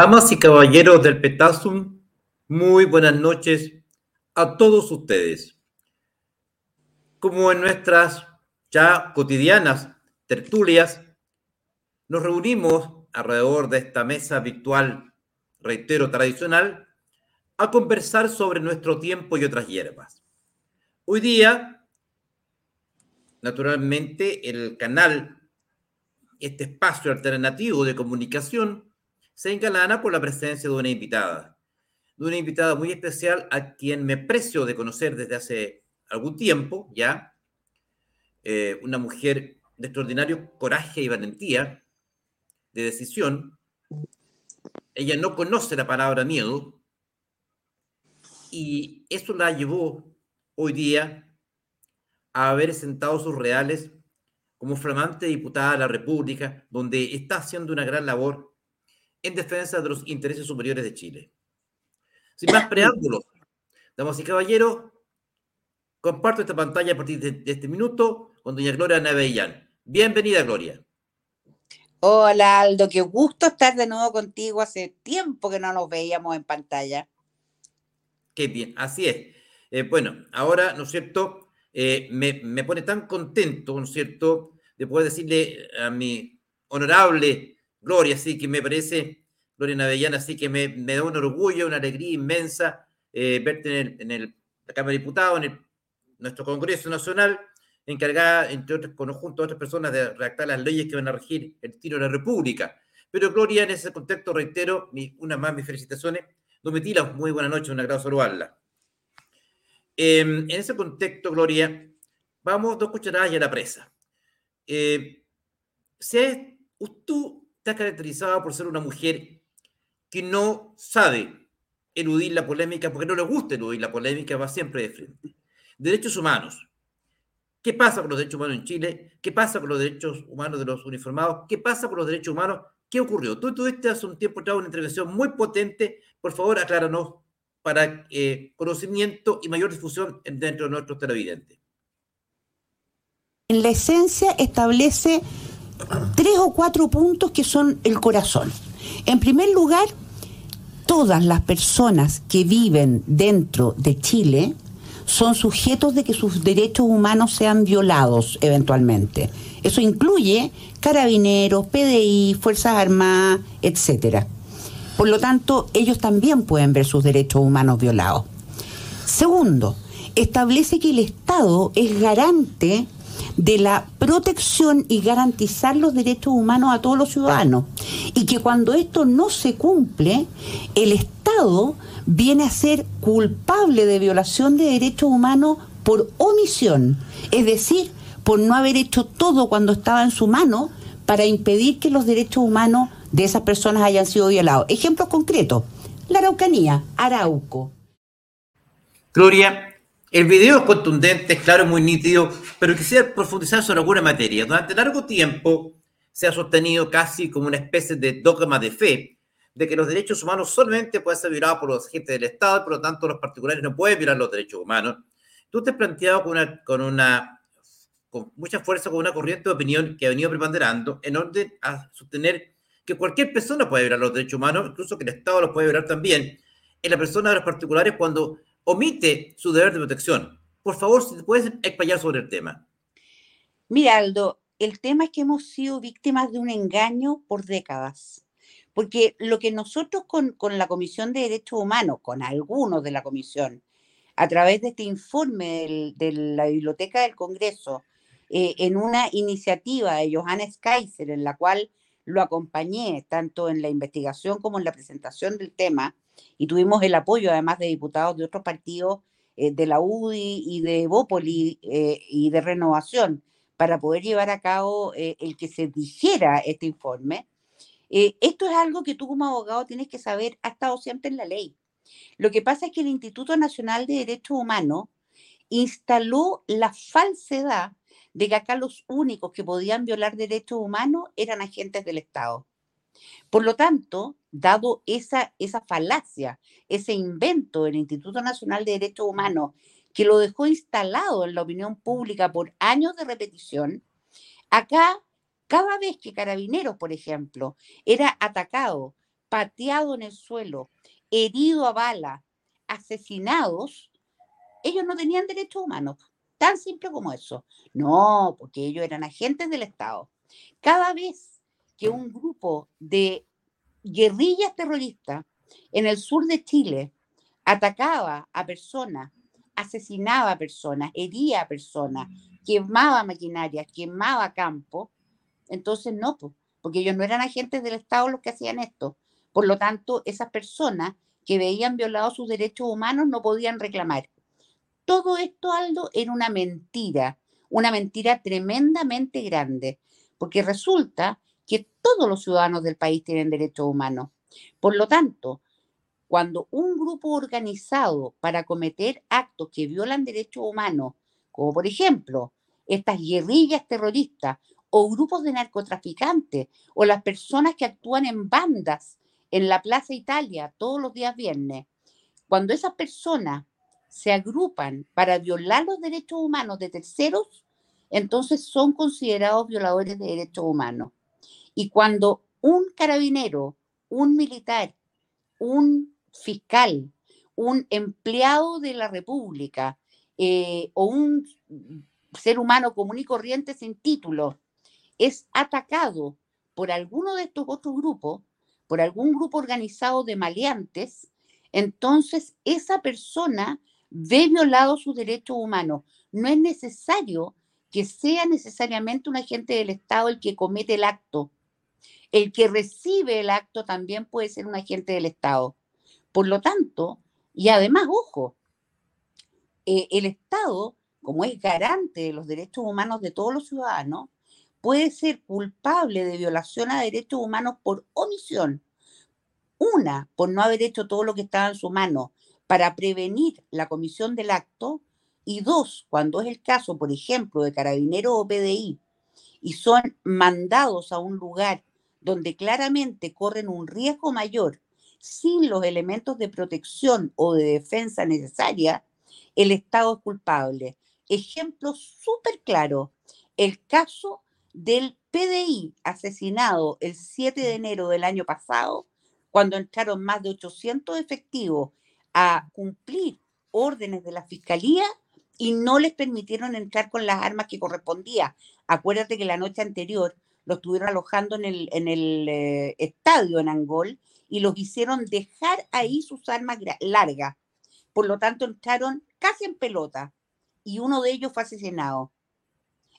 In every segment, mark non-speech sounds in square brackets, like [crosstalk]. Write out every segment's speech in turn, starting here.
Damas y caballeros del Petasum, muy buenas noches a todos ustedes. Como en nuestras ya cotidianas tertulias, nos reunimos alrededor de esta mesa virtual, reitero, tradicional, a conversar sobre nuestro tiempo y otras hierbas. Hoy día, naturalmente, el canal, este espacio alternativo de comunicación, se engalana por la presencia de una invitada, de una invitada muy especial a quien me precio de conocer desde hace algún tiempo ya, eh, una mujer de extraordinario coraje y valentía, de decisión. Ella no conoce la palabra miedo y eso la llevó hoy día a haber sentado sus reales como flamante diputada de la República, donde está haciendo una gran labor en defensa de los intereses superiores de Chile. Sin más preámbulos, damas y caballeros, comparto esta pantalla a partir de, este minuto con doña Gloria Navellán. Bienvenida, Gloria. Hola, Aldo, qué gusto estar de nuevo contigo. Hace tiempo que no nos veíamos en pantalla. Qué bien, así es. Eh, bueno, ahora, ¿no es cierto? Eh, me, me, pone tan contento, ¿no es cierto?, de poder decirle a mi honorable Gloria, sí que me parece, Gloria Navellana, sí que me, da un orgullo, una alegría inmensa eh, verte en, el, la Cámara de Diputados, en nuestro Congreso Nacional, encargada, entre otras, conjunto a otras personas, de redactar las leyes que van a regir el tiro de la República. Pero Gloria, en ese contexto, reitero, una más mis felicitaciones. Domitila, muy buena noche, un agrado saludarla. Em, en ese contexto, Gloria, vamos dos cucharadas y a la presa. Eh, si tú está caracterizada por ser una mujer que no sabe eludir la polémica porque no le gusta eludir la polémica, va siempre de frente. Derechos humanos. ¿Qué pasa con los derechos humanos en Chile? ¿Qué pasa con los derechos humanos de los uniformados? ¿Qué pasa con los derechos humanos? ¿Qué ocurrió? Tú tuviste hace un tiempo una intervención muy potente. Por favor, acláranos para eh, conocimiento y mayor difusión dentro de nuestros televidentes. En la esencia establece tres o cuatro puntos que son el corazón. En primer lugar, todas las personas que viven dentro de Chile son sujetos de que sus derechos humanos sean violados eventualmente. Eso incluye carabineros, PDI, Fuerzas Armadas, etcétera. Por lo tanto, ellos también pueden ver sus derechos humanos violados. Segundo, establece que el Estado es garante de la protección y garantizar los derechos humanos a todos los ciudadanos. Y que cuando esto no se cumple, el Estado viene a ser culpable de violación de derechos humanos por omisión, es decir, por no haber hecho todo cuando estaba en su mano para impedir que los derechos humanos de esas personas hayan sido violados. Ejemplos concretos, la Araucanía, Arauco. Gloria, el video es contundente, es claro, muy nítido, pero quisiera profundizar sobre alguna materia. Durante largo tiempo se ha sostenido casi como una especie de dogma de fe de que los derechos humanos solamente pueden ser violados por los agentes del Estado por lo tanto los particulares no pueden violar los derechos humanos. Tú te has planteado con una, con una con mucha fuerza, con una corriente de opinión que ha venido preponderando en orden a sostener que cualquier persona puede violar los derechos humanos, incluso que el Estado los puede violar también, en la persona de los particulares cuando omite su deber de protección. Por favor, si te puedes explayar sobre el tema. Mira, Aldo, el tema es que hemos sido víctimas de un engaño por décadas. Porque lo que nosotros con, la Comisión de Derechos Humanos, con algunos de la Comisión, a través de este informe de la Biblioteca del Congreso, eh, en una iniciativa de Johannes Kaiser, en la cual lo acompañé tanto en la investigación como en la presentación del tema, y tuvimos el apoyo además de diputados de otros partidos eh, de la UDI y de Bópoli eh, y de Renovación para poder llevar a cabo eh, el que se dijera este informe. esto es algo que tú como abogado tienes que saber, ha estado siempre en la ley. Lo que pasa es que el Instituto Nacional de Derechos Humanos instaló la falsedad de que acá los únicos que podían violar derechos humanos eran agentes del Estado. Por lo tanto, dado esa, esa falacia, ese invento del Instituto Nacional de Derechos Humanos, que lo dejó instalado en la opinión pública por años de repetición, acá, cada vez que Carabineros, por ejemplo, era atacado pateado en el suelo, herido a bala, asesinados, ellos no tenían derechos humanos. Tan simple como eso. No, porque ellos eran agentes del Estado. Cada vez que un grupo de guerrillas terroristas en el sur de Chile atacaba a personas, asesinaba a personas, hería a personas, quemaba maquinaria, quemaba campo, entonces no, porque ellos no eran agentes del Estado los que hacían esto. Por lo tanto, esas personas que veían violados sus derechos humanos no podían reclamar. Todo esto, Aldo, era una mentira, una mentira tremendamente grande, porque resulta que todos los ciudadanos del país tienen derechos humanos. Por lo tanto, cuando un grupo organizado para cometer actos que violan derechos humanos, como por ejemplo estas guerrillas terroristas o grupos de narcotraficantes o las personas que actúan en bandas en la Plaza Italia todos los días viernes, cuando esas personas se agrupan para violar los derechos humanos de terceros, entonces son considerados violadores de derechos humanos. Y cuando un carabinero, un militar, un fiscal, un empleado de la República eh, o un ser humano común y corriente sin título es atacado por alguno de estos otros grupos, por algún grupo organizado de maleantes, entonces esa persona ve violados sus derechos humanos. No es necesario que sea necesariamente un agente del Estado el que comete el acto. El que recibe el acto también puede ser un agente del Estado. Por lo tanto, y además, ojo, eh, el Estado, como es garante de los derechos humanos de todos los ciudadanos, puede ser culpable de violación a derechos humanos por omisión. Una, por no haber hecho todo lo que estaba en su mano para prevenir la comisión del acto. Y dos, cuando es el caso, por ejemplo, de carabineros o PDI, y son mandados a un lugar donde claramente corren un riesgo mayor sin los elementos de protección o de defensa necesaria, el Estado es culpable. Ejemplo súper claro, el caso del PDI asesinado el 7 de enero del año pasado, cuando entraron más de 800 efectivos a cumplir órdenes de la Fiscalía y no les permitieron entrar con las armas que correspondía. Acuérdate que la noche anterior los estuvieron alojando en el, en el eh, estadio en Angol y los hicieron dejar ahí sus armas largas. Por lo tanto, entraron casi en pelota y uno de ellos fue asesinado.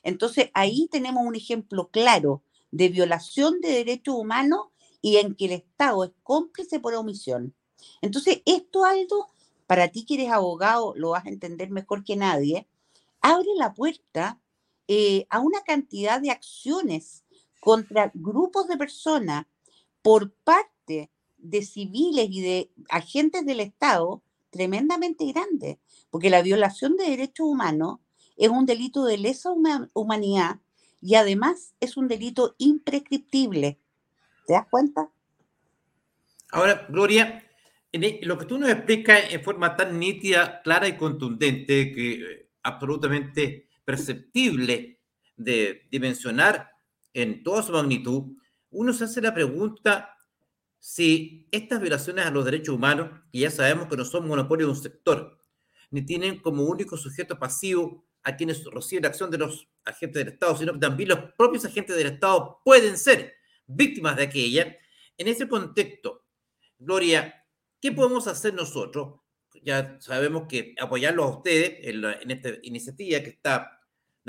Entonces ahí tenemos un ejemplo claro de violación de derechos humanos y en que el Estado es cómplice por omisión. Entonces, esto, Aldo, para ti que eres abogado, lo vas a entender mejor que nadie, abre la puerta eh, a una cantidad de acciones contra grupos de personas por parte de civiles y de agentes del Estado tremendamente grande, porque la violación de derechos humanos es un delito de lesa humanidad y además es un delito imprescriptible. ¿Te das cuenta? Ahora, Gloria, e, lo que tú nos explicas en forma tan nítida, clara y contundente, que eh, absolutamente perceptible de dimensionar en toda su magnitud, uno se hace la pregunta si estas violaciones a los derechos humanos, y ya sabemos que no son monopolio de un sector, ni tienen como único sujeto pasivo a quienes reciben la acción de los agentes del Estado, sino que también los propios agentes del Estado pueden ser víctimas de aquella. En ese contexto, Gloria, ¿qué podemos hacer nosotros? Ya sabemos que apoyarlos a ustedes en, esta iniciativa que está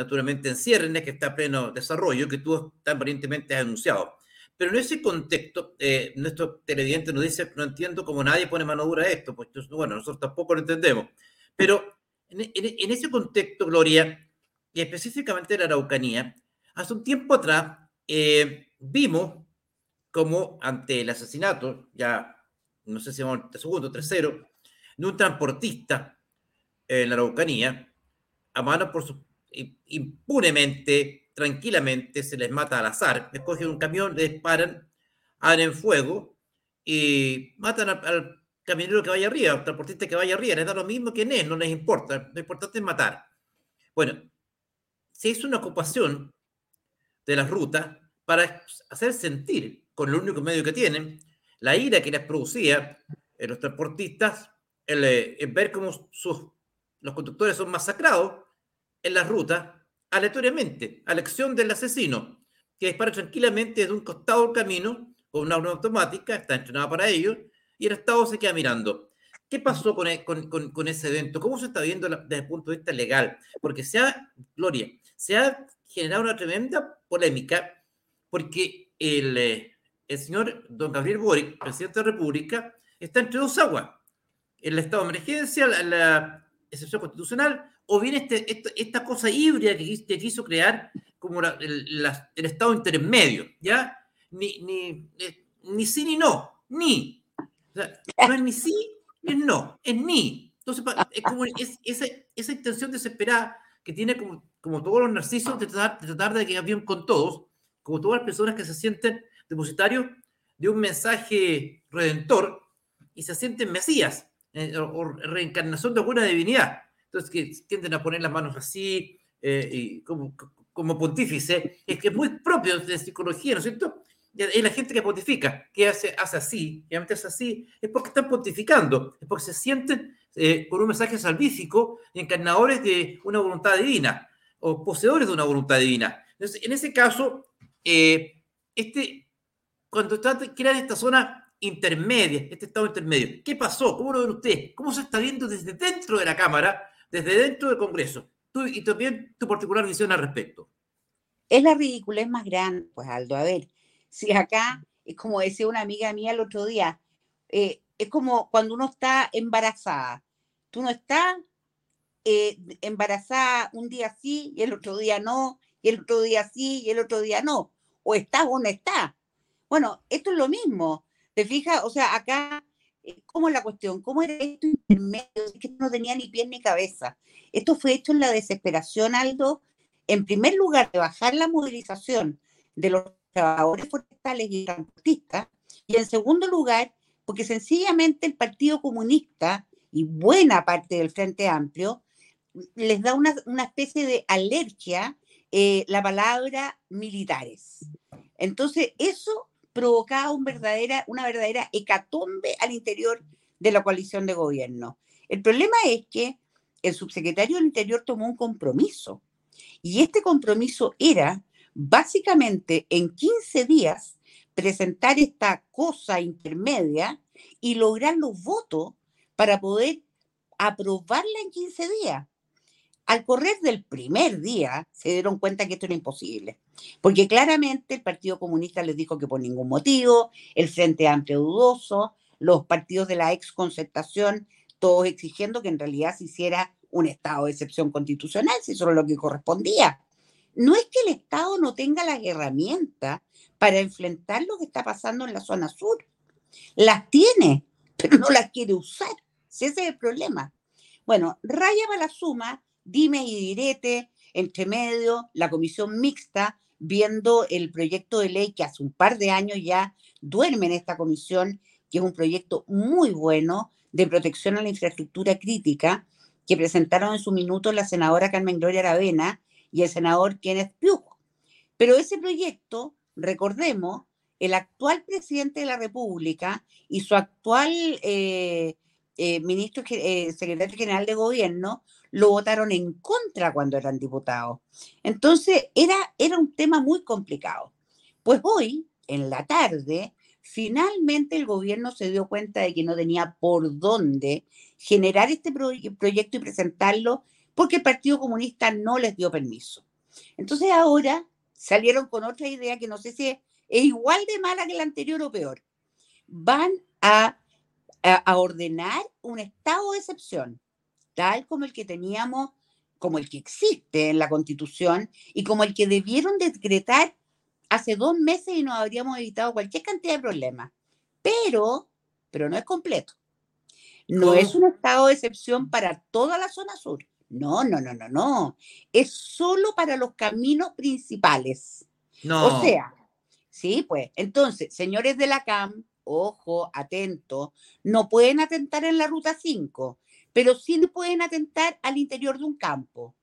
naturalmente en ciernes, que está en pleno desarrollo, que tú tan valientemente has anunciado. Pero en ese contexto, eh, nuestro televidente nos dice, no entiendo cómo nadie pone mano dura a esto, pues bueno, nosotros tampoco lo entendemos. Pero en, ese contexto, Gloria, y específicamente la Araucanía, hace un tiempo atrás eh, vimos como ante el asesinato, ya no sé si vamos al segundo tercero, de un transportista en la Araucanía, a mano por su, impunemente, tranquilamente, se les mata al azar, escogen un camión, le disparan, abren fuego y matan al camionero que vaya arriba, transportista que vaya arriba, les da lo mismo quién es, no les importa, lo importante es matar. Bueno, se hizo una ocupación de las rutas para hacer sentir, con el único medio que tienen, la ira que les producía en los transportistas el, ver cómo sus, los conductores son masacrados en las rutas aleatoriamente, a elección del asesino, que dispara tranquilamente desde un costado del camino con una arma automática, está entrenada para ello, y el Estado se queda mirando. ¿Qué pasó con, e, con, con, ese evento? ¿Cómo se está viendo desde el punto de vista legal? Porque se ha, Gloria, se ha generado una tremenda polémica porque el, eh, el señor don Gabriel Boric, presidente de la República, está entre dos aguas. El estado de emergencia, la, excepción constitucional, o bien este, esta, cosa híbrida que, quiso crear como el, estado intermedio, ¿ya? Ni, ni, eh, ni sí ni no, ni. no es ni sí ni no, es ni. Entonces, es como esa, esa intención desesperada que tiene como, como todos los narcisos de tratar, de tratar de quedar bien con todos, como todas las personas que se sienten depositarios de un mensaje redentor y se sienten mesías eh, o, reencarnación de alguna divinidad. Entonces, que tienden a poner las manos así eh, y como, como pontífice, es que es muy propio de psicología, ¿no es cierto? Es la gente que pontifica, que hace, hace así, que hace así, es porque están pontificando, es porque se sienten eh, con un mensaje salvífico, encarnadores de una voluntad divina o poseedores de una voluntad divina. Entonces, en ese caso, este, cuando crean esta zona intermedia, este estado intermedio, ¿qué pasó? ¿Cómo lo ven ustedes? ¿Cómo se está viendo desde dentro de la Cámara, desde dentro del Congreso? Tú, y también tu particular visión al respecto. Es la ridiculez más grande, pues Aldo. A ver, si acá, es como decía una amiga mía el otro día, eh, es como cuando uno está embarazada. Tú no estás eh, embarazada un día sí y el otro día no, y el otro día sí y el otro día no. O estás o no estás. Bueno, esto es lo mismo. ¿Te fijas? O sea, acá, eh, ¿cómo es la cuestión? ¿Cómo era esto intermedio? Es que no tenía ni pies ni cabeza. Esto fue hecho en la desesperación, Aldo, en primer lugar, de bajar la movilización de los trabajadores forestales y transportistas, y en segundo lugar, porque sencillamente el Partido Comunista y buena parte del Frente Amplio les da una, especie de alergia eh, la palabra militares. Entonces, eso provocaba una verdadera hecatombe al interior de la coalición de gobierno. El problema es que el subsecretario del Interior tomó un compromiso y este compromiso era básicamente en 15 días presentar esta cosa intermedia y lograr los votos para poder aprobarla en 15 días. Al correr del primer día se dieron cuenta que esto era imposible, porque claramente el Partido Comunista les dijo que por ningún motivo, el Frente Amplio dudoso, los partidos de la ex concertación, todos exigiendo que en realidad se hiciera un estado de excepción constitucional, si eso era lo que correspondía. No es que el Estado no tenga las herramientas para enfrentar lo que está pasando en la zona sur. Las tiene, [laughs] pero no las quiere usar. Ese es el problema. Bueno, raya suma dime y direte, entre medio, la comisión mixta, viendo el proyecto de ley que hace un par de años ya duerme en esta comisión, que es un proyecto muy bueno de protección a la infraestructura crítica, que presentaron en su minuto la senadora Carmen Gloria Aravena y el senador Kenneth Pugh. Pero ese proyecto, recordemos, el actual presidente de la República y su actual eh, eh, ministro, eh, secretario general de gobierno, lo votaron en contra cuando eran diputados. Entonces, era, era un tema muy complicado. Pues hoy, en la tarde, finalmente el gobierno se dio cuenta de que no tenía por dónde generar este proyecto y presentarlo porque el Partido Comunista no les dio permiso. Entonces ahora salieron con otra idea que no sé si es, igual de mala que la anterior o peor. Van a, a ordenar un estado de excepción tal como el que teníamos, como el que existe en la Constitución y como el que debieron decretar hace dos meses y nos habríamos evitado cualquier cantidad de problemas. Pero, pero no es completo. No es un estado de excepción para toda la zona sur. No, no, no, no, no. Es solo para los caminos principales. No. O sea, sí, pues. Entonces, señores de la CAM, ojo, atento, no pueden atentar en la ruta 5, pero sí pueden atentar al interior de un campo.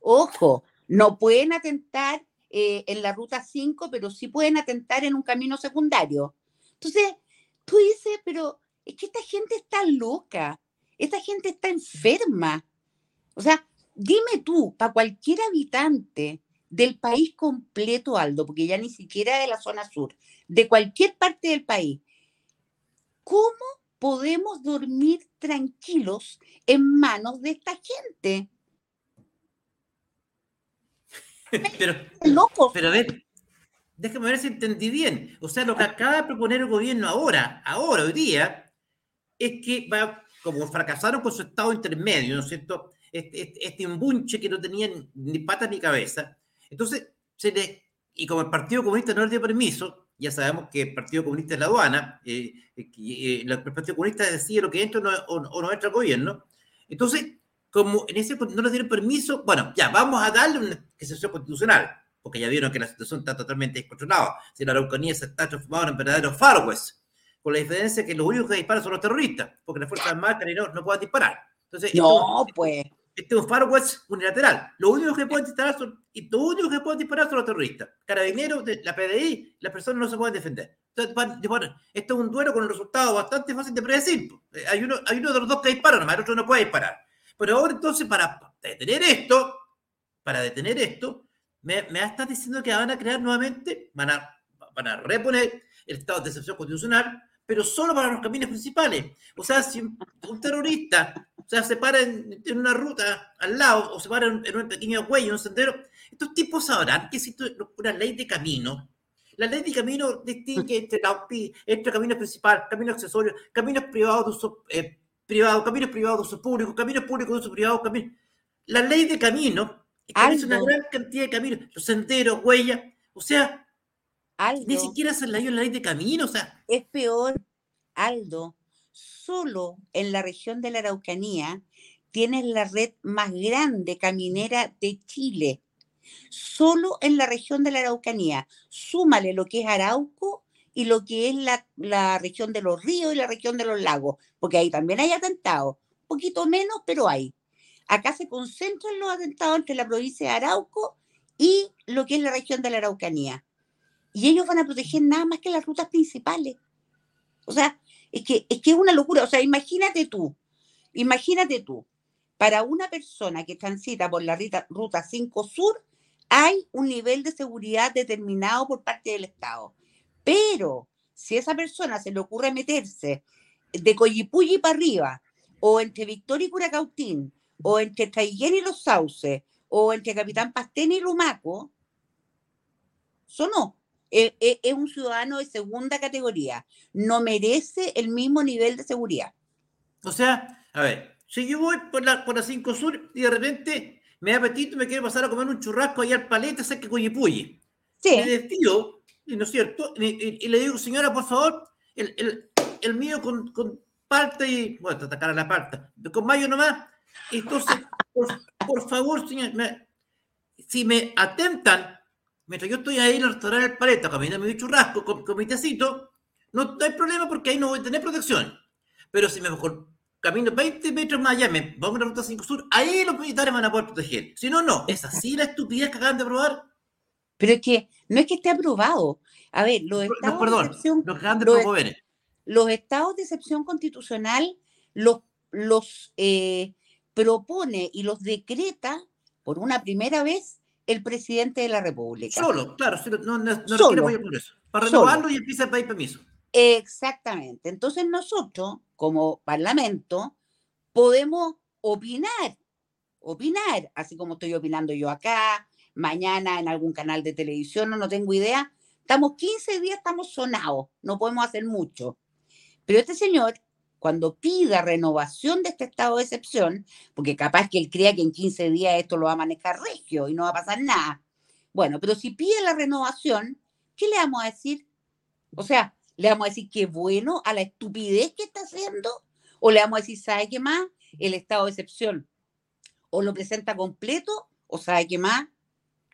Ojo, no pueden atentar eh, en la ruta 5, pero sí pueden atentar en un camino secundario. Entonces, tú dices, pero es que esta gente está loca, esta gente está enferma. O sea, dime tú, para cualquier habitante del país completo, Aldo, porque ya ni siquiera de la zona sur, de cualquier parte del país, ¿cómo podemos dormir tranquilos en manos de esta gente? [laughs] pero, pero a ver, déjame ver si entendí bien. O sea, lo que acaba de proponer el gobierno ahora, ahora, hoy día, es que va, como fracasaron con su estado intermedio, ¿no es cierto? Este, este, este embunche que no tenía ni patas ni cabeza. Entonces, se le, y como el Partido Comunista no le dio permiso, ya sabemos que el Partido Comunista es la aduana, eh, eh, eh el Partido Comunista decide lo que entra o no, o no entra al gobierno. Entonces, como en ese no le dieron permiso, bueno, ya, vamos a darle una excepción constitucional, porque ya vieron que la situación está totalmente descontrolada. Si la Araucanía se está transformando en verdadero Far West, con la diferencia que los únicos que disparan son los terroristas, porque las Fuerzas Armadas no, no pueden disparar. Entonces, no, pues. Este es un Far West unilateral. Los únicos que pueden disparar son, y los únicos que pueden disparar son los terroristas. Carabineros, la PDI, las personas no se pueden defender. Entonces, esto es un duelo con un resultado bastante fácil de predecir. Eh, hay uno, hay uno de los dos que dispara, nomás el otro no puede disparar. Pero ahora entonces, para detener esto, para detener esto, me, me estás diciendo que van a crear nuevamente, van a, van a reponer el estado de excepción constitucional, pero solo para los caminos principales. O sea, si un, terrorista o sea, se para en, una ruta al lado o se para en, un pequeño cuello, un sendero, estos tipos sabrán que existe una ley de camino. La ley de camino distingue entre, entre caminos principales, caminos accesorios, caminos privados de uso eh, privado, caminos privados de uso público, caminos públicos de uso privado, caminos. La ley de camino establece una gran cantidad de caminos, los senderos, huellas, o sea, ni siquiera se la dio la ley de camino, o sea. Es peor, Aldo, solo en la región de la Araucanía tienes la red más grande caminera de Chile. Solo en la región de la Araucanía. Súmale lo que es Arauco y lo que es la, región de los ríos y la región de los lagos, porque ahí también hay atentados, un poquito menos, pero hay. Acá se concentran los atentados entre la provincia de Arauco y lo que es la región de la Araucanía. Y ellos van a proteger nada más que las rutas principales. O sea, es que, es que es una locura. O sea, imagínate tú, imagínate tú, para una persona que transita por la ruta 5 Sur, hay un nivel de seguridad determinado por parte del Estado. Pero si a esa persona se le ocurre meterse de Coyipulli para arriba, o entre Victoria y Curacautín, o entre Traiguén y Los Sauces, o entre Capitán Pastén y Lumaco, eso no. E, e, es, un ciudadano de segunda categoría. No merece el mismo nivel de seguridad. O sea, a ver, si yo voy por la, por la 5 Sur y de repente me da apetito y me quiero pasar a comer un churrasco allá al paleta, sé que Coyipulli. Sí. Me despido ¿no es cierto? Y, le digo, señora, por favor, el, el, mío con, con parte y, bueno, te atacar a la parte, con mayo nomás. Entonces, por, favor, señor, si me atentan, mientras yo estoy ahí en el restaurante del Paleta, caminando mi churrasco con, con mi tecito, no, hay problema porque ahí no voy a tener protección. Pero si me mejor camino 20 metros más allá, me pongo en la ruta 5 sur, ahí los militares van a poder proteger. Si no, no. ¿Es así la estupidez que acaban de probar? Pero es que no es que esté aprobado. A ver, los estados de excepción, los, estados de excepción constitucional los, los eh, propone y los decreta por una primera vez el presidente de la República. Solo, claro, no, no, no Solo. por eso. Para renovarlo y empieza a pedir permiso. Exactamente. Entonces nosotros, como Parlamento, podemos opinar, opinar, así como estoy opinando yo acá, mañana en algún canal de televisión, no, no tengo idea. Estamos 15 días, estamos sonados, no podemos hacer mucho. Pero este señor, cuando pida renovación de este estado de excepción, porque capaz que él crea que en 15 días esto lo va a manejar regio y no va a pasar nada. Bueno, pero si pide la renovación, ¿qué le vamos a decir? O sea, ¿le vamos a decir que bueno a la estupidez que está haciendo? ¿O le vamos a decir, ¿sabe qué más? El estado de excepción. O lo presenta completo, o ¿sabe qué más?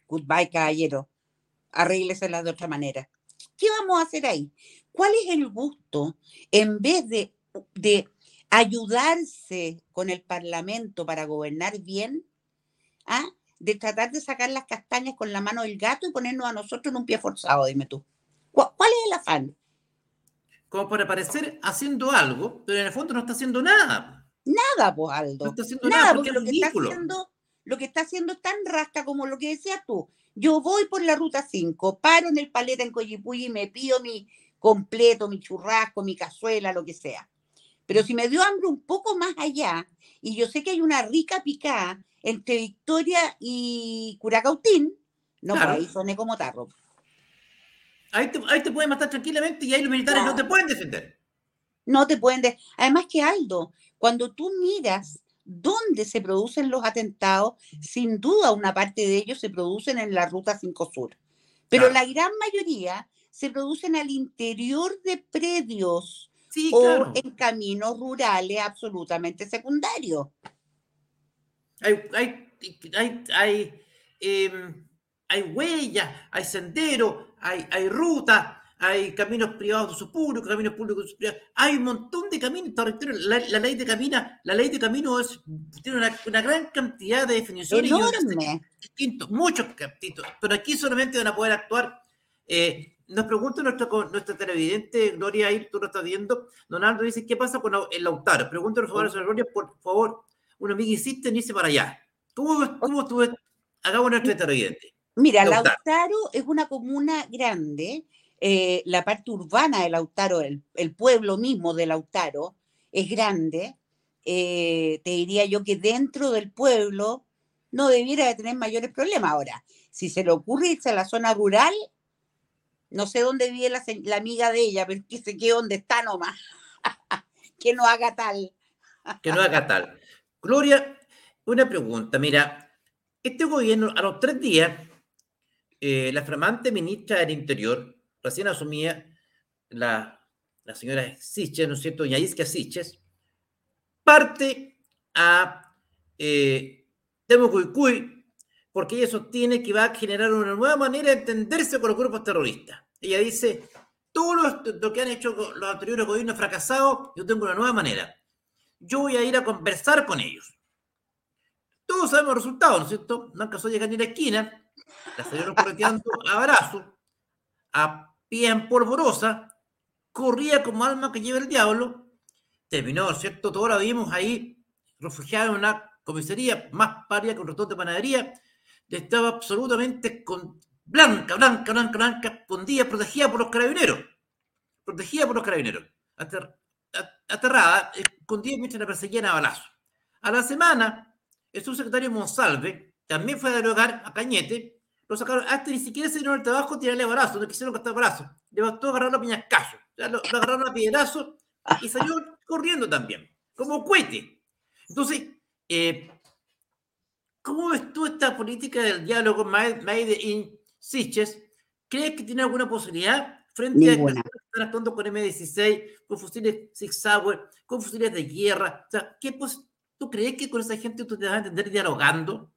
Goodbye, caballero. Arréglesela de otra manera. ¿Qué vamos a hacer ahí? ¿Cuál es el gusto en vez de, de ayudarse con el Parlamento para gobernar bien? ¿ah? De tratar de sacar las castañas con la mano del gato y ponernos a nosotros en un pie forzado, dime tú. ¿Cuál, es el afán? como para parecer haciendo algo, pero en el fondo no está haciendo nada. Nada, pues Aldo. No está haciendo nada, porque, lo, que está haciendo, lo que está haciendo es tan rasca como lo que decías tú. Yo voy por la ruta 5, paro en el paleta en Coyipuy y me pido mi completo, mi churrasco, mi cazuela, lo que sea. Pero si me dio hambre un poco más allá, y yo sé que hay una rica picada entre Victoria y Curacautín, no, pues ahí soné como tarro. Ahí te, ahí te pueden matar tranquilamente y ahí los militares no, te pueden defender. No te pueden defender. Además que Aldo, cuando tú miras dónde se producen los atentados, sin duda una parte de ellos se producen en la Ruta 5 Sur. Pero la gran mayoría se producen al interior de predios o en caminos rurales absolutamente secundarios. Hay, hay, hay, hay, em, hay huellas, hay senderos, hay, hay rutas, hay caminos privados de uso público, caminos públicos de uso privado, hay un montón de caminos La, la, ley de camina, la ley de camino es, tiene una, una gran cantidad de definiciones Enorme. distintos, muchos capítulos, pero aquí solamente van a poder actuar. Eh, nos pregunta nuestro, nuestra televidente, Gloria, ahí tú lo estás viendo. Donaldo dice, ¿qué pasa con el Lautaro? Pregúntale, por favor, Gloria, por favor, una amiga en irse para allá. ¿Cómo, cómo tú hagamos nuestro televidente? Mira, Lautaro. es una comuna grande, eh, la parte urbana de Lautaro, el, pueblo mismo de Lautaro, es grande. Eh, te diría yo que dentro del pueblo no debiera de tener mayores problemas. Ahora, si se le ocurre irse a la zona rural, no sé dónde vive la, la amiga de ella, pero que se quede donde está nomás. [laughs] que no haga tal. que no haga tal. Gloria, una pregunta. Mira, este gobierno a los tres días, eh, la flamante ministra del Interior, recién asumía la, la señora Siches, ¿no es cierto? Doña Isquia Siches, parte a eh, Temucuicuy porque ella sostiene que va a generar una nueva manera de entenderse con los grupos terroristas. Ella dice, todo lo, que han hecho los anteriores gobiernos fracasados, yo tengo una nueva manera. Yo voy a ir a conversar con ellos. Todos sabemos los resultados, ¿no es cierto? No alcanzó a llegar ni la esquina, la salieron correteando [laughs] a abrazo, a pie en polvorosa, corría como alma que lleva el diablo, terminó, ¿no es cierto? Todos la vimos ahí, refugiada en una comisaría más paria que un de panadería, estaba absolutamente con, blanca, blanca, blanca, blanca, escondida, protegida por los carabineros. Protegida por los carabineros. aterrada, escondida mientras la perseguían a balazo. A la semana, el subsecretario Monsalve también fue a dialogar a Cañete. Lo sacaron, hasta ni siquiera se dieron el trabajo de tirarle balazo, no quisieron gastar balazo. Le bastó agarrar a piñascazo. Lo, lo agarraron a piedrazo y salió corriendo también, como cohete. Entonces, eh, ¿Cómo ves tú esta política del diálogo made in Siches? ¿Crees que tiene alguna posibilidad frente a que están actuando con M16, con fusiles Sig Sauer, con fusiles de guerra? O sea, ¿qué ¿tú crees que con esa gente tú te vas a entender dialogando?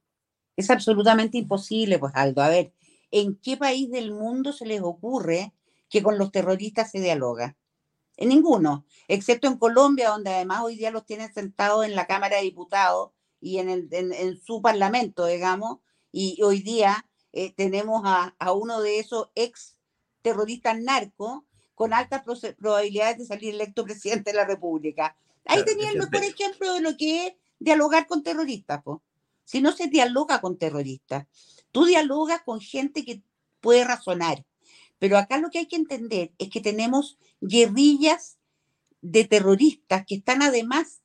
Es absolutamente imposible, pues Aldo. A ver, ¿en qué país del mundo se les ocurre que con los terroristas se dialoga? En ninguno, excepto en Colombia, donde además hoy día los tienen sentados en la Cámara de Diputados y en, el, en, su parlamento, digamos, y hoy día eh, tenemos a, a, uno de esos ex terroristas narcos con altas probabilidades de salir electo [laughs] presidente de la República. Ahí tenía el mejor ejemplo de lo que es dialogar con terroristas. Si no se dialoga con terroristas, tú dialogas con gente que puede razonar. Pero acá lo que hay que entender es que tenemos guerrillas de terroristas que están además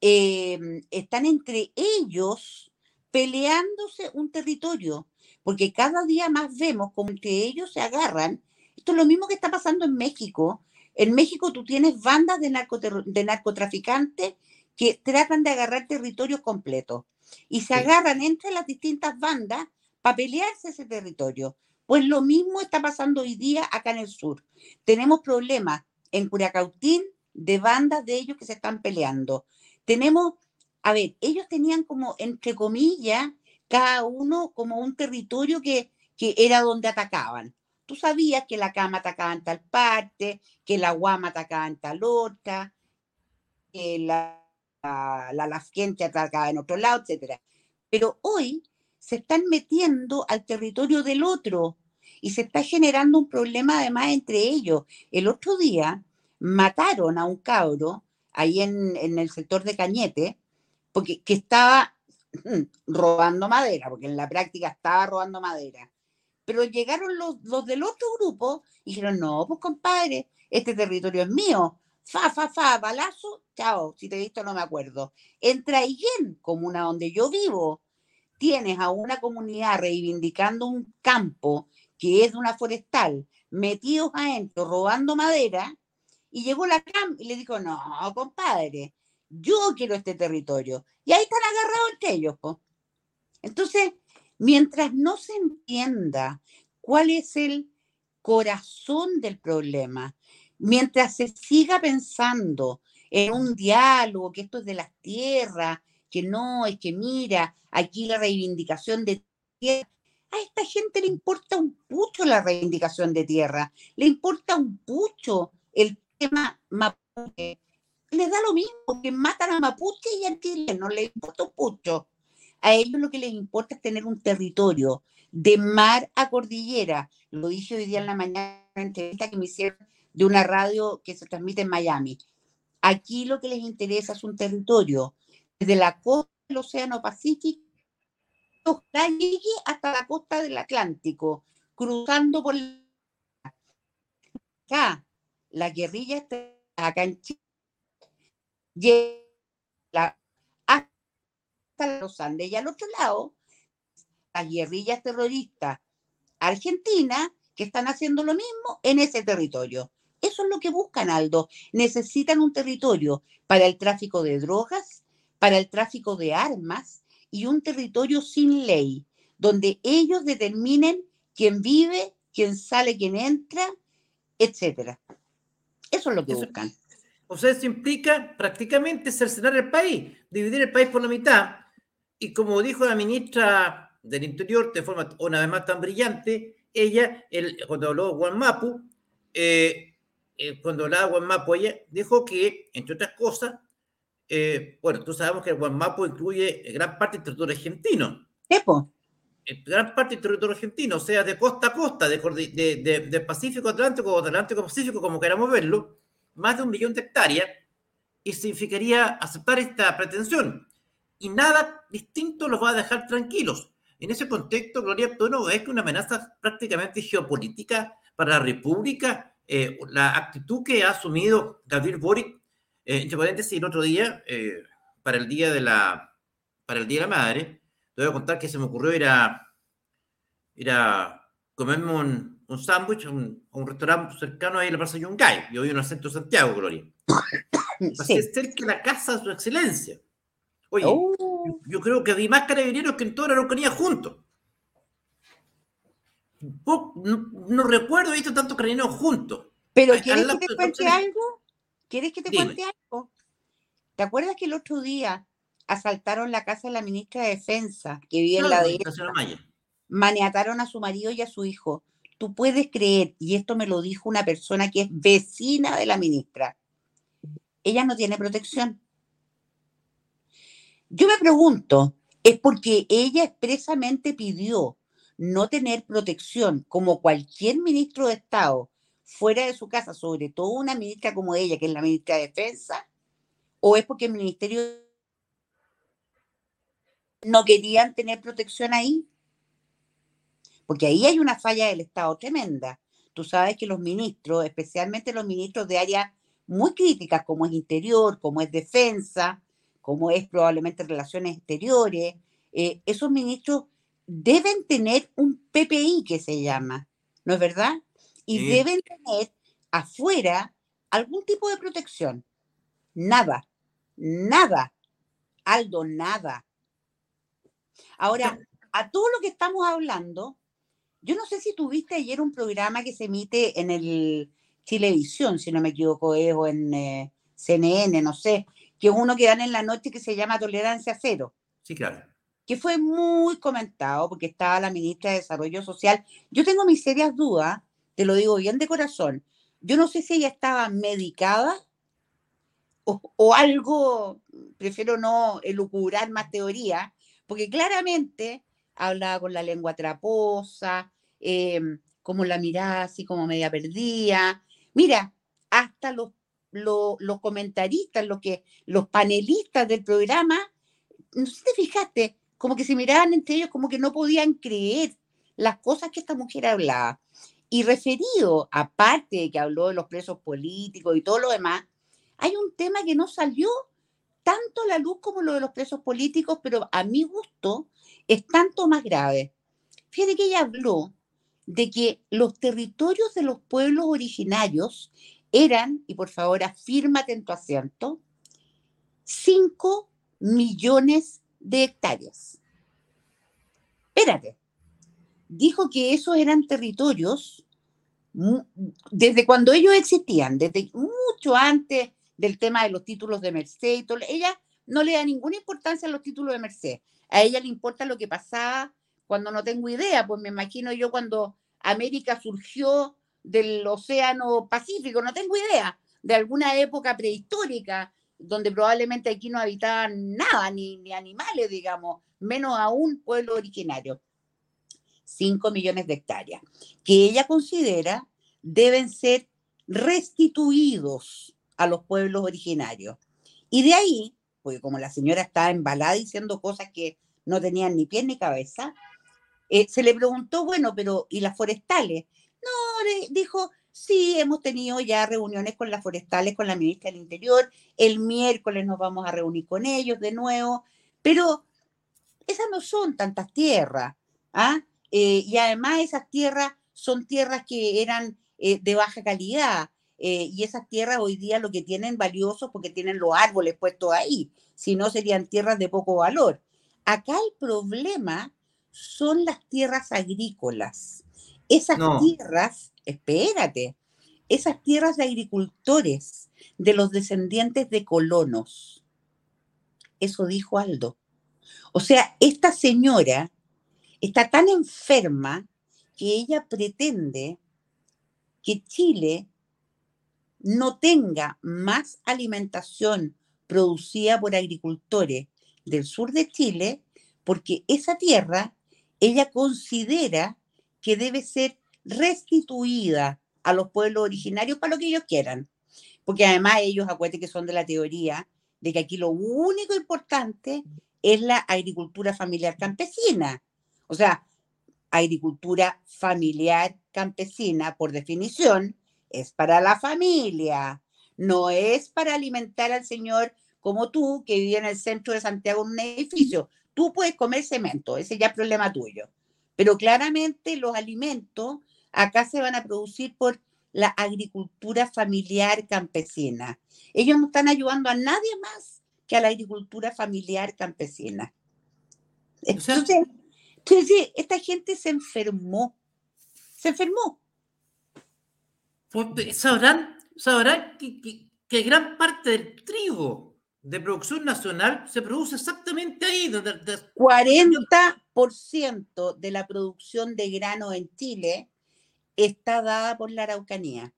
Em, están entre ellos peleándose un territorio, porque cada día más vemos como entre ellos se agarran. Esto es lo mismo que está pasando en México. En México tú tienes bandas de, de narcotraficantes que tratan de agarrar territorios completos y se agarran entre las distintas bandas para pelearse ese territorio. Pues lo mismo está pasando hoy día acá en el sur. Tenemos problemas en Curacautín de bandas de ellos que se están peleando tenemos, a ver, ellos tenían como, entre comillas, cada uno como un territorio que, que era donde atacaban. Tú sabías que la cama atacaba en tal parte, que la guama atacaba en tal otra, que la, la, la, gente atacaba en otro lado, etc. Pero hoy se están metiendo al territorio del otro y se está generando un problema además entre ellos. El otro día mataron a un cabro ahí en, el sector de Cañete, porque que estaba [clears throat] robando madera, porque en la práctica estaba robando madera. Pero llegaron los, los del otro grupo y dijeron, no, pues compadre, este territorio es mío. Fa, fa, fa, balazo, chao, si te he visto no me acuerdo. En Traiguén, comuna donde yo vivo, tienes a una comunidad reivindicando un campo que es una forestal, metidos adentro, robando madera, y llegó la CAM y le dijo, no, compadre, yo quiero este territorio. Y ahí están agarrados entre ellos. Entonces, mientras no se entienda cuál es el corazón del problema, mientras se siga pensando en un diálogo, que esto es de las tierras, que no, es que mira, aquí la reivindicación de tierra, a esta gente le importa un pucho la reivindicación de tierra, le importa un pucho el tema mapuche. Les da lo mismo que matan a mapuche y a Chile, no les importa un pucho. A ellos lo que les importa es tener un territorio de mar a cordillera. Lo dije hoy día en la mañana en entrevista que me hicieron de una radio que se transmite en Miami. Aquí lo que les interesa es un territorio desde la costa del Océano Pacífico hasta la costa del Atlántico, cruzando por acá. La guerrilla está acá hasta los Andes y al otro lado, las guerrillas terroristas argentinas que están haciendo lo mismo en ese territorio. Eso es lo que buscan, Aldo. Necesitan un territorio para el tráfico de drogas, para el tráfico de armas y un territorio sin ley, donde ellos determinen quién vive, quién sale, quién entra, etcétera. Eso es lo que buscan. O sea, eso implica prácticamente cercenar el país, dividir el país por la mitad. Y como dijo la ministra del Interior de forma una vez más tan brillante, ella, el, cuando habló Guanmapu, eh, eh, cuando hablaba Guanmapu, ella dijo que, entre otras cosas, eh, bueno, tú sabemos que el Guanmapu incluye gran parte del territorio argentino. ¿Epo? Gran parte del territorio argentino, o sea, de costa a costa, de, de, de, Pacífico Atlántico o Atlántico Pacífico, como queramos verlo, más de un millón de hectáreas, y significaría aceptar esta pretensión. Y nada distinto los va a dejar tranquilos. En ese contexto, Gloria, ¿tú no ves que una amenaza prácticamente geopolítica para la República, eh, la actitud que ha asumido Gabriel Boric eh, entre paréntesis, el otro día, eh, para, el día de la, para el Día de la Madre, te voy a contar que se me ocurrió ir a, ir a comerme un, un sándwich a un, restaurante cercano ahí en la Plaza Yungay. Yo vivo en el centro de Santiago, Gloria. [coughs] Así es cerca de la casa de su excelencia. Oye, oh. yo, creo que hay más carabineros que en toda la Araucanía juntos. No, no, recuerdo visto tantos carabineros juntos. Pero ¿quieres que te cuente algo? ¿Quieres que te cuente algo? ¿Te acuerdas que el otro día asaltaron la casa de la ministra de Defensa, que vive en la de maniataron a su marido y a su hijo? Tú puedes creer, y esto me lo dijo una persona que es vecina de la ministra, ella no tiene protección. Yo me pregunto, ¿es porque ella expresamente pidió no tener protección como cualquier ministro de Estado fuera de su casa, sobre todo una ministra como ella, que es la ministra de Defensa, o es porque el ministerio no querían tener protección ahí? Porque ahí hay una falla del Estado tremenda. Tú sabes que los ministros, especialmente los ministros de áreas muy críticas, como es interior, como es defensa, como es probablemente relaciones exteriores, eh, esos ministros deben tener un PPI que se llama, ¿no es verdad? y deben tener afuera algún tipo de protección. Nada, nada, Aldo, nada. Ahora, a todo lo que estamos hablando, yo no sé si tuviste ayer un programa que se emite en el Televisión, si no me equivoco, es, o en eh, CNN, no sé, que es uno que dan en la noche que se llama Tolerancia Cero. Sí, claro. Que fue muy comentado porque estaba la ministra de Desarrollo Social. Yo tengo mis serias dudas te lo digo bien de corazón. Yo no sé si ella estaba medicada o, algo, prefiero no elucubrar más teoría, porque claramente hablaba con la lengua traposa, em, como la mirada así como media perdida. Mira, hasta los los comentaristas, los, que, los panelistas del programa, no sé si te fijaste, como que se miraban entre ellos como que no podían creer las cosas que esta mujer hablaba. Y referido, aparte de que habló de los presos políticos y todo lo demás, hay un tema que no salió tanto la luz como lo de los presos políticos, pero a mi gusto es tanto más grave. Fíjate que ella habló de que los territorios de los pueblos originarios eran, y por favor afírmate en tu asiento, 5 millones de hectáreas. Espérate. Dijo que esos eran territorios desde cuando ellos existían, desde mucho antes del tema de los títulos de Merced Ella no le da ninguna importancia a los títulos de Merced. A ella le importa lo que pasaba cuando no tengo idea, pues me imagino yo cuando América surgió del Océano Pacífico, no tengo idea, de alguna época prehistórica, donde probablemente aquí no habitaban nada, ni, ni animales, digamos, menos aún pueblo originario. 5 millones de hectáreas, que ella considera deben ser restituidos a los pueblos originarios. Y de ahí, porque como la señora estaba embalada diciendo cosas que no tenían ni pie ni cabeza, eh, se le preguntó, bueno, pero ¿y las forestales? No, dijo, sí, hemos tenido ya reuniones con las forestales, con la ministra del Interior, el miércoles nos vamos a reunir con ellos de nuevo, pero esas no son tantas tierras, ¿ah? Eh, y además esas tierras son tierras que eran eh, de baja calidad, y esas tierras hoy día lo que tienen valioso porque tienen los árboles puestos ahí, si no serían tierras de poco valor. Acá el problema son las tierras agrícolas. Esas tierras, espérate, esas tierras de agricultores, de los descendientes de colonos. Eso dijo Aldo. O sea, esta señora está tan enferma que ella pretende que Chile no tenga más alimentación producida por agricultores del sur de Chile, porque esa tierra ella considera que debe ser restituida a los pueblos originarios para lo que ellos quieran. Porque además ellos, acuérdense que son de la teoría de que aquí lo único importante es la agricultura familiar campesina. O sea, agricultura familiar campesina, por definición, es para la familia, no es para alimentar al señor como tú, que vive en el centro de Santiago en un edificio. Tú puedes comer cemento, ese ya es problema tuyo. Pero claramente los alimentos acá se van a producir por la agricultura familiar campesina. Ellos no están ayudando a nadie más que a la agricultura familiar campesina. Entonces, esta gente se enfermó. Se enfermó. Sabrán, sabrán que gran parte del trigo de producción nacional se produce exactamente ahí. Donde, 40% de la producción de grano en Chile está dada por la Araucanía.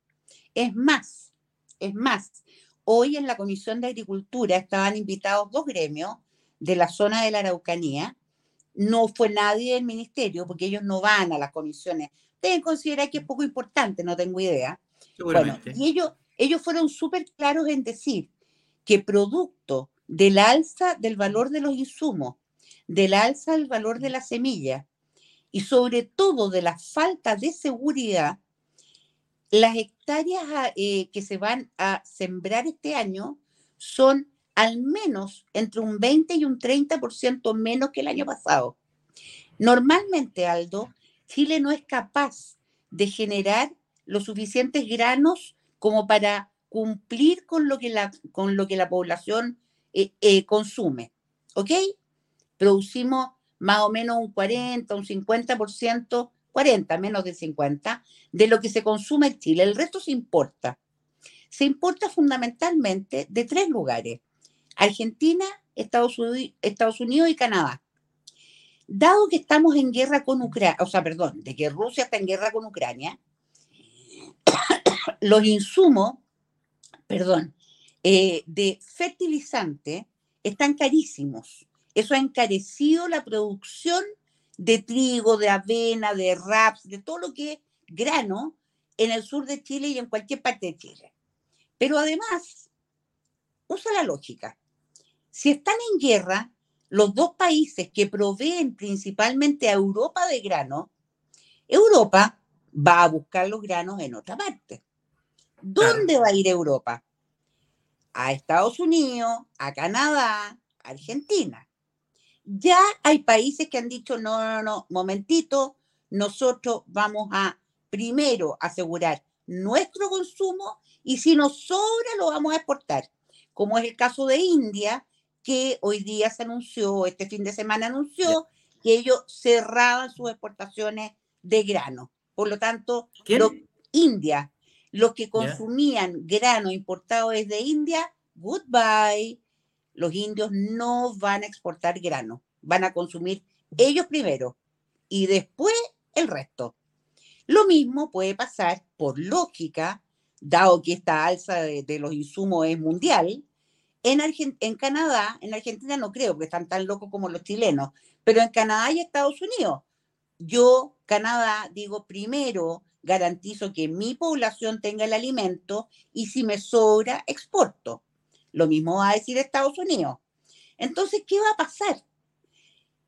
Es más, es más, hoy en la Comisión de Agricultura estaban invitados dos gremios de la zona de la Araucanía. No fue nadie del ministerio porque ellos no van a las comisiones. Deben considerar que es poco importante, no tengo idea. Bueno, y ellos, ellos fueron súper claros en decir que producto del alza del valor de los insumos, del alza del valor de la semilla y sobre todo de la falta de seguridad, las hectáreas ah, eh, que se van a sembrar este año son al menos entre un 20 y un 30% menos que el año pasado. Normalmente, Aldo, Chile no es capaz de generar los suficientes granos como para cumplir con lo que la, con lo que la población eh, eh, consume. ¿Ok? Producimos más o menos un 40, un 50%, 40, menos de 50, de lo que se consume en Chile. El resto se importa. Se importa fundamentalmente de tres lugares. Argentina, Estados Unidos, Estados Unidos y Canadá. Dado que estamos en guerra con Ucrania, o sea, perdón, de que Rusia está en guerra con Ucrania, [coughs] los insumos perdón, eh, de fertilizante están carísimos. Eso ha encarecido la producción de trigo, de avena, de raps, de todo lo que es grano en el sur de Chile y en cualquier parte de Chile. Pero además, usa la lógica. Si están en guerra, los dos países que proveen principalmente a Europa de grano, Europa va a buscar los granos en otra parte. ¿Dónde va a ir Europa? A Estados Unidos, a Canadá, a Argentina. Ya hay países que han dicho, no, no, no, momentito, nosotros vamos a primero asegurar nuestro consumo y si nos sobra lo vamos a exportar, como es el caso de India, que hoy día se anunció, este fin de semana anunció, que ellos cerraban sus exportaciones de grano. Por lo tanto, India, los que consumían grano importado desde India, goodbye. Los indios no van a exportar grano, van a consumir ellos primero y después el resto. Lo mismo puede pasar por lógica, dado que esta alza de, los insumos es mundial. En, en Canadá, en Argentina no creo que están tan locos como los chilenos, pero en Canadá y Estados Unidos. Yo, Canadá, digo, primero garantizo que mi población tenga el alimento y si me sobra, exporto. Lo mismo va a decir Estados Unidos. Entonces, ¿qué va a pasar?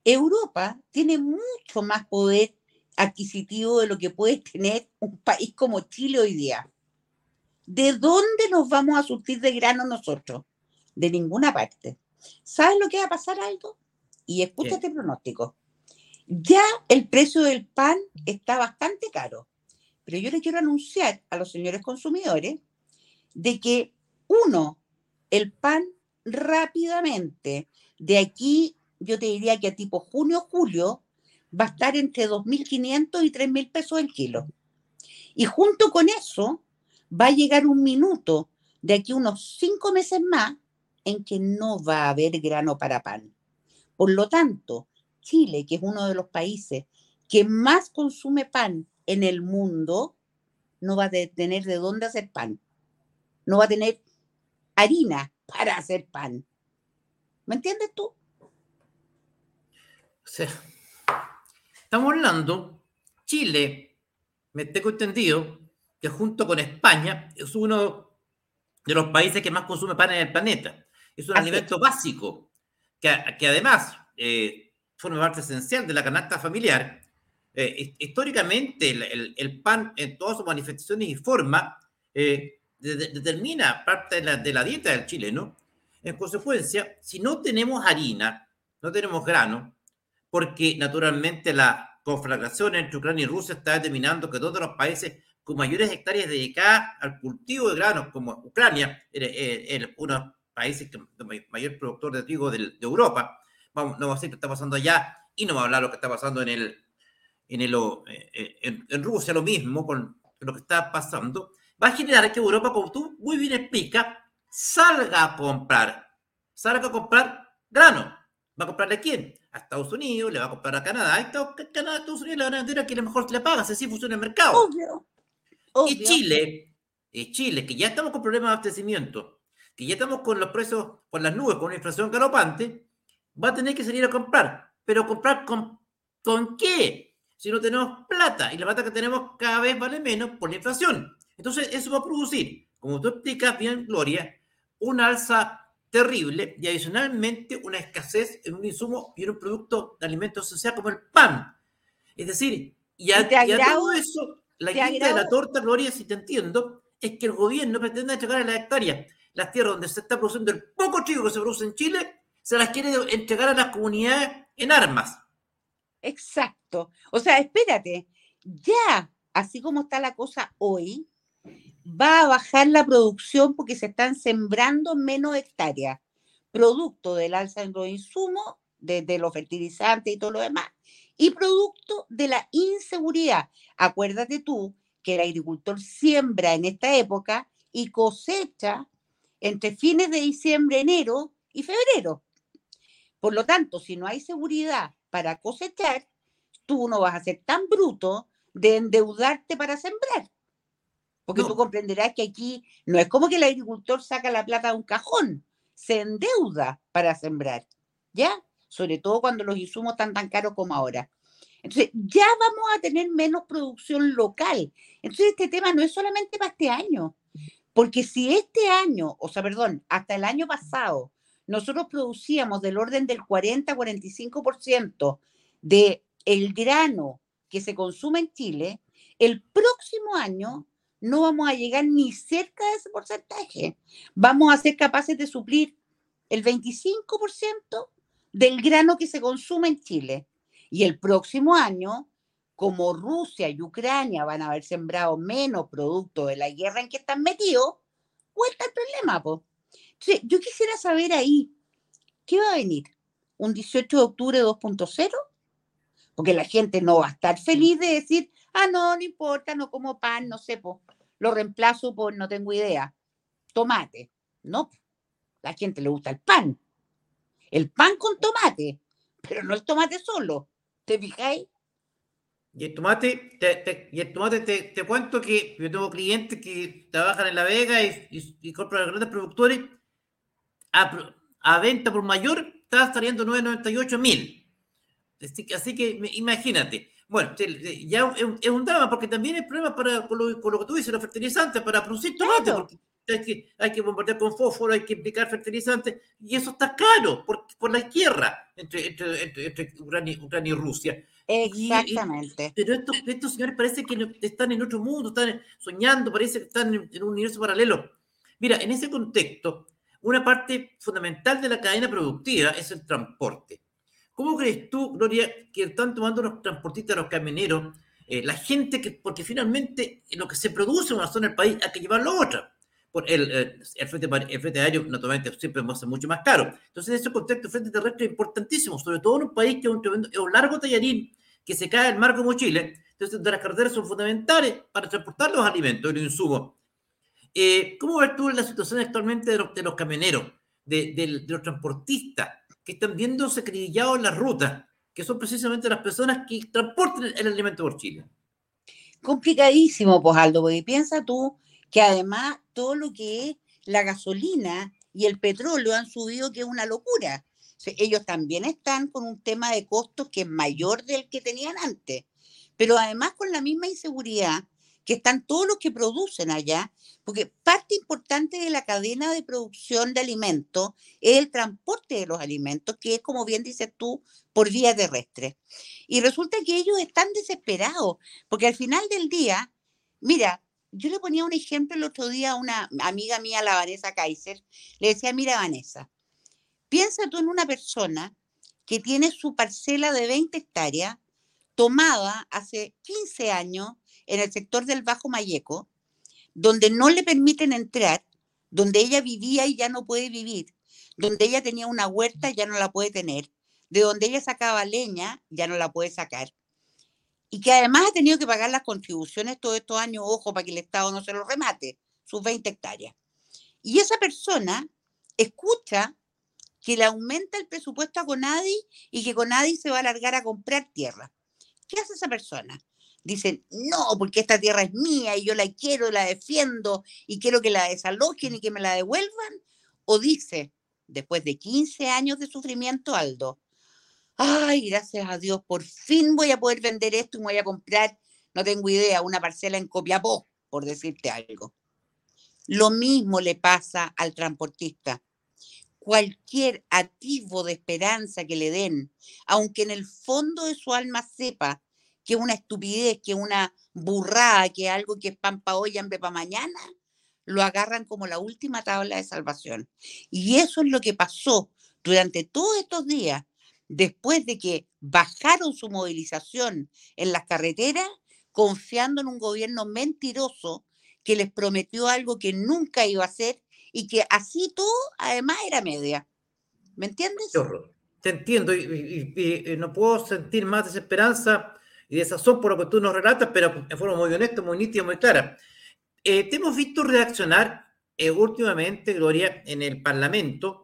Europa tiene mucho más poder adquisitivo de lo que puede tener un país como Chile hoy día. ¿De dónde nos vamos a surtir de grano nosotros? De ninguna parte. ¿Sabes lo que va a pasar algo? Y escúchate el pronóstico. Ya el precio del pan está bastante caro, pero yo le quiero anunciar a los señores consumidores de que uno, el pan rápidamente, de aquí yo te diría que a tipo junio, julio, va a estar entre 2.500 y 3.000 pesos el kilo. Y junto con eso va a llegar un minuto de aquí unos cinco meses más en que no va a haber grano para pan. Por lo tanto, Chile, que es uno de los países que más consume pan en el mundo, no va a tener de dónde hacer pan. No va a tener harina para hacer pan. ¿Me entiendes tú? Estamos hablando, Chile, me tengo entendido, que junto con España es uno de los países que más consume pan en el planeta. Es un alimento básico, que, que además eh, forma parte esencial de la canasta familiar. Eh, históricamente, el, pan en todas sus manifestaciones y forma eh, determina parte de la, de la dieta del chileno. En consecuencia, si no tenemos harina, no tenemos grano, porque naturalmente la conflagración entre Ucrania y Rusia está determinando que todos los países con mayores hectáreas dedicadas al cultivo de granos, como Ucrania, es uno de los países que, mayor productor de trigo de, Europa, vamos, no va a decir qué está pasando allá y no va a hablar lo que está pasando en el, en, el, eh, en, Rusia, lo mismo con lo que está pasando, va a generar que Europa, como tú muy bien explicas, salga a comprar, salga a comprar grano. ¿Va a comprarle a quién? A Estados Unidos, le va a comprar a Canadá. Y Canadá, Estados Unidos le van a vender a quien mejor le paga, así funciona el mercado. Obvio. Y Chile, y Chile, que ya estamos con problemas de abastecimiento, que ya estamos con los precios por las nubes, con una inflación galopante, va a tener que salir a comprar. Pero comprar con, ¿con qué? Si no tenemos plata, y la plata que tenemos cada vez vale menos por la inflación. Entonces, eso va a producir, como tú explicas bien, Gloria, una alza terrible y adicionalmente una escasez en un insumo y en un producto de alimento social como el pan. Es decir, y a, todo eso, la guinda de la torta, Gloria, si te entiendo, es que el gobierno pretende entregar a las hectáreas las tierras donde se está produciendo el poco trigo que se produce en Chile, se las quiere entregar a las comunidades en armas. Exacto. O sea, espérate, ya, así como está la cosa hoy, va a bajar la producción porque se están sembrando menos hectáreas, producto del alza en los insumos, de, los fertilizantes y todo lo demás, y producto de la inseguridad. Acuérdate tú que el agricultor siembra en esta época y cosecha entre fines de diciembre, enero y febrero. Por lo tanto, si no hay seguridad para cosechar, tú no vas a ser tan bruto de endeudarte para sembrar. Porque tú comprenderás que aquí no es como que el agricultor saca la plata de un cajón, se endeuda para sembrar, ¿ya? Sobre todo cuando los insumos están tan caros como ahora. Entonces, ya vamos a tener menos producción local. Entonces, este tema no es solamente para este año. Porque si este año, o sea, perdón, hasta el año pasado, nosotros producíamos del orden del 40-45% de el grano que se consume en Chile, el próximo año no vamos a llegar ni cerca de ese porcentaje. Vamos a ser capaces de suplir el 25% del grano que se consume en Chile. Y el próximo año, como Rusia y Ucrania van a haber sembrado menos producto de la guerra en que están metidos, vuelta el problema. yo quisiera saber ahí, ¿qué va a venir? ¿Un 18 de octubre 2.0? Porque la gente no va a estar feliz de decir, ah, no, no importa, no como pan, no sé, pues, lo reemplazo por, no tengo idea, tomate. No, la gente le gusta el pan. El pan con tomate, pero no el tomate solo. ¿Te fijáis? Y el tomate, te, y el tomate te, cuento que yo tengo clientes que trabajan en La Vega y, y, compran a grandes productores a, venta por mayor, está saliendo 998 mil. Así, que imagínate. Bueno, ya es un, drama porque también hay problemas para, con, lo, que tú dices, los fertilizantes, para producir tomate, porque hay que, hay que bombardear con fósforo, hay que implicar fertilizantes, y eso está caro por, por la guerra entre, entre, entre, Ucrania, y Rusia. Exactamente. pero estos, estos, señores parece que están en otro mundo, están soñando, parece que están en, un universo paralelo. Mira, en ese contexto, una parte fundamental de la cadena productiva es el transporte. ¿Cómo crees tú, Gloria, que están tomando los transportistas, los camioneros, eh, la gente que, porque finalmente lo que se produce en una zona del país hay que llevarlo a otra? Por el, eh, el, frente, el frente aéreo naturalmente siempre va a ser mucho más caro. Entonces, ese contexto, frente terrestre es importantísimo, sobre todo en un país que es un, es un largo tallarín que se cae el mar como Chile. Entonces, las carreteras son fundamentales para transportar los alimentos y los insumos. Eh, ¿Cómo ves tú la situación actualmente de los, de los camioneros, de, de, los transportistas que están viendo sacrificados en las rutas, que son precisamente las personas que transportan el, el alimento por Chile? Complicadísimo, pues Aldo, porque piensa tú que además todo lo que es la gasolina y el petróleo han subido, que es una locura. ellos también están con un tema de costos que es mayor del que tenían antes, pero además con la misma inseguridad que están todos los que producen allá, porque parte importante de la cadena de producción de alimentos es el transporte de los alimentos, que es, como bien dices tú, por vía terrestre. Y resulta que ellos están desesperados, porque al final del día, mira, yo le ponía un ejemplo el otro día a una amiga mía, la Vanessa Kaiser, le decía, mira Vanessa, piensa tú en una persona que tiene su parcela de 20 hectáreas tomada hace 15 años en el sector del Bajo Mayeco, donde no le permiten entrar, donde ella vivía y ya no puede vivir, donde ella tenía una huerta, ya no la puede tener, de donde ella sacaba leña, ya no la puede sacar, y que además ha tenido que pagar las contribuciones todos estos años, ojo, para que el Estado no se lo remate, sus 20 hectáreas. Y esa persona escucha que le aumenta el presupuesto a Conadi y que Conadi se va a largar a comprar tierra. ¿Qué hace esa persona? Dicen, no, porque esta tierra es mía y yo la quiero, la defiendo y quiero que la desalojen y que me la devuelvan. O dice, después de 15 años de sufrimiento, Aldo, ay, gracias a Dios, por fin voy a poder vender esto y voy a comprar, no tengo idea, una parcela en Copiapó, por decirte algo. Lo mismo le pasa al transportista. Cualquier atisbo de esperanza que le den, aunque en el fondo de su alma sepa que es una estupidez, que es una burrada, que es algo que es pan para hoy, hambre para mañana, lo agarran como la última tabla de salvación. Y eso es lo que pasó durante todos estos días después de que bajaron su movilización en las carreteras, confiando en un gobierno mentiroso que les prometió algo que nunca iba a hacer y que así todo, además, era media. ¿Me entiendes? Te entiendo y, no puedo sentir más desesperanza y desazón por lo que tú nos relatas, pero de forma muy honesta, muy nítida, muy clara. Eh, te hemos visto reaccionar eh, últimamente, Gloria, en el Parlamento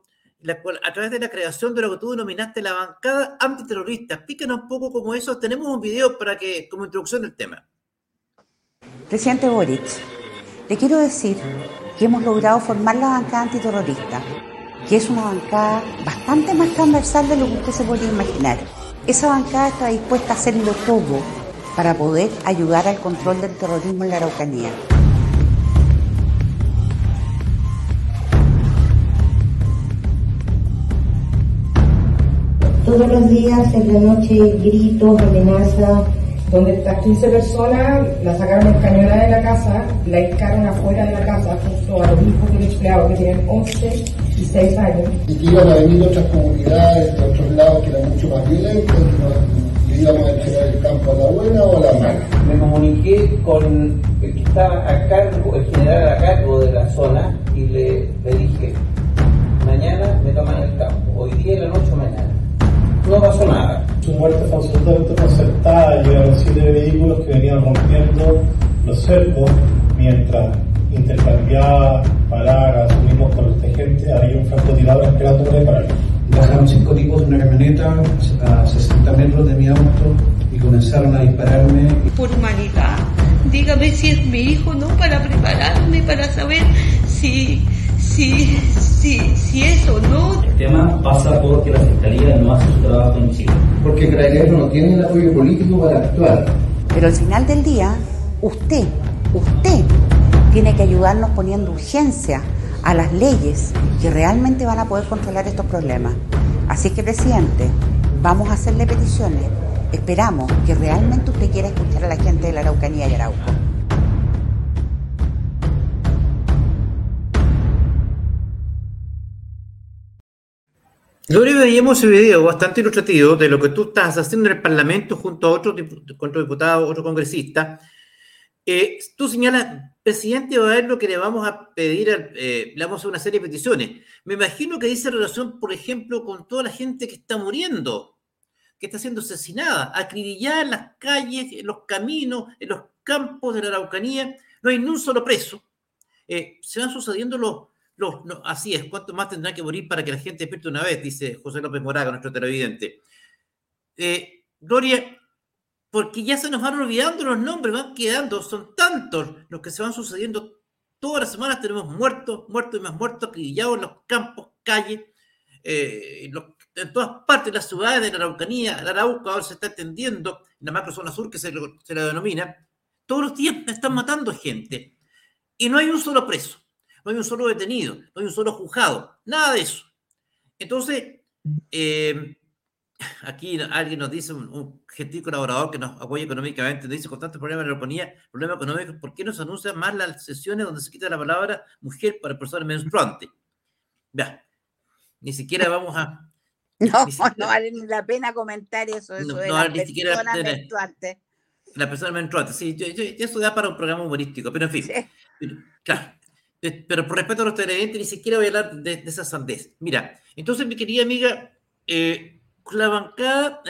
a través de la creación de lo que tú denominaste la bancada antiterrorista. Explícanos un poco cómo eso. Tenemos un video para que, como introducción del tema. Presidente Boric, le quiero decir que hemos logrado formar la bancada antiterrorista, que es una bancada bastante más transversal de lo que usted se puede imaginar. Esa bancada está dispuesta a hacerlo todo para poder ayudar al control del terrorismo en la Araucanía. Todos los días en la noche gritos, amenazas. Donde estas 15 personas la sacaron escañonada de la casa, la hincaron afuera de la casa, justo a los hijos del empleado que tienen 11 y 6 años. Y que iban a venir otras comunidades de otros lados que eran mucho más violentas, que le íbamos a entregar el campo a la buena o a la mala. Me comuniqué con el que estaba a cargo, el general a cargo de la zona, y le, le dije, mañana me toman el campo, hoy día en la noche o mañana. No pasó nada. Su muerte fue absolutamente concertada, llegaron siete vehículos que venían rompiendo los cercos mientras intercambiaba palabras, asumimos con esta gente, había un francotirador esperando para dispararle. Bajaron cinco tipos de una camioneta a 60 metros de mi auto y comenzaron a dispararme. Por humanidad, dígame si es mi hijo, ¿no? Para prepararme, para saber si, si, si, si es o no. El tema pasa porque la Fiscalía no hace su trabajo en Chile. Porque Carabineros no tiene el apoyo político para actuar. Pero al final del día, usted, usted tiene que ayudarnos poniendo urgencia a las leyes que realmente van a poder controlar estos problemas. Así que, presidente, vamos a hacerle peticiones. Esperamos que realmente usted quiera escuchar a la gente de la Araucanía y Arauco. Gloria, veíamos ese video bastante ilustrativo de lo que tú estás haciendo en el Parlamento junto a otro, otro diputado, otro congresista. Eh, tú señalas, presidente, va a ver lo que le vamos a pedir, eh, le vamos a una serie de peticiones. Me imagino que dice relación, por ejemplo, con toda la gente que está muriendo, que está siendo asesinada, acribillada en las calles, en los caminos, en los campos de la Araucanía. No hay ni un solo preso. Eh, se van sucediendo los, los, no, así es, ¿cuánto más tendrá que morir para que la gente despierte una vez? Dice José López Moraga, nuestro televidente. Eh, Gloria, porque ya se nos van olvidando los nombres, van quedando, son tantos los que se van sucediendo. Todas las semanas tenemos muertos, muertos y más muertos, acribillados en los campos, calles, eh, en, todas partes de las ciudades de la Araucanía. La Arauca ahora se está extendiendo, en la macrozona sur que se, se la denomina. Todos los días están matando gente. Y no hay un solo preso, no hay un solo detenido, no hay un solo juzgado, nada de eso. Entonces, eh, aquí alguien nos dice, un, un gentil colaborador que nos apoya económicamente, nos dice, con tantos problemas de la economía, problemas económicos, ¿por qué no se anuncian más las sesiones donde se quita la palabra mujer para personas menstruantes? Ya, ni siquiera vamos a... [laughs] No, siquiera- no vale ni la pena comentar eso, eso No, de no las ni siquiera personas la menstruantes. La persona menstruante, sí, yo- yo- eso da para un programa humorístico, pero en fin. Sí. Pero, Claro. Eh, Pero por respeto a los televidentes, ni siquiera voy a hablar de, de esa sandez. Mira, entonces, mi querida amiga, eh, con la bancada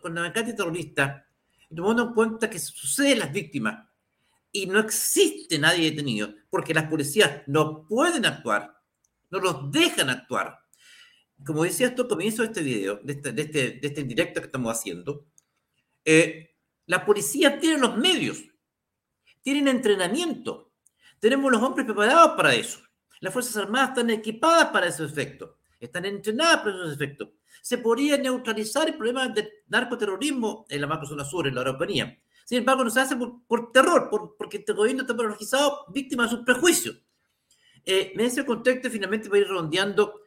con la bancada antiterrorista, tomando en cuenta que suceden las víctimas y no existe nadie detenido, porque las policías no pueden actuar, no los dejan actuar. Como decía esto al comienzo de este video, de este, de este, de este que estamos haciendo, eh, la policía tiene los medios, tienen entrenamiento, tenemos los hombres preparados para eso. Las Fuerzas Armadas están equipadas para ese efecto, están entrenadas para esos efectos. Se podría neutralizar el problema del narcoterrorismo en la macrozona sur, en la Araucanía. Sin embargo, no se hace por, terror, por- porque este gobierno está paralizado, víctima de sus prejuicios. Eh, en ese contexto, finalmente, para ir redondeando,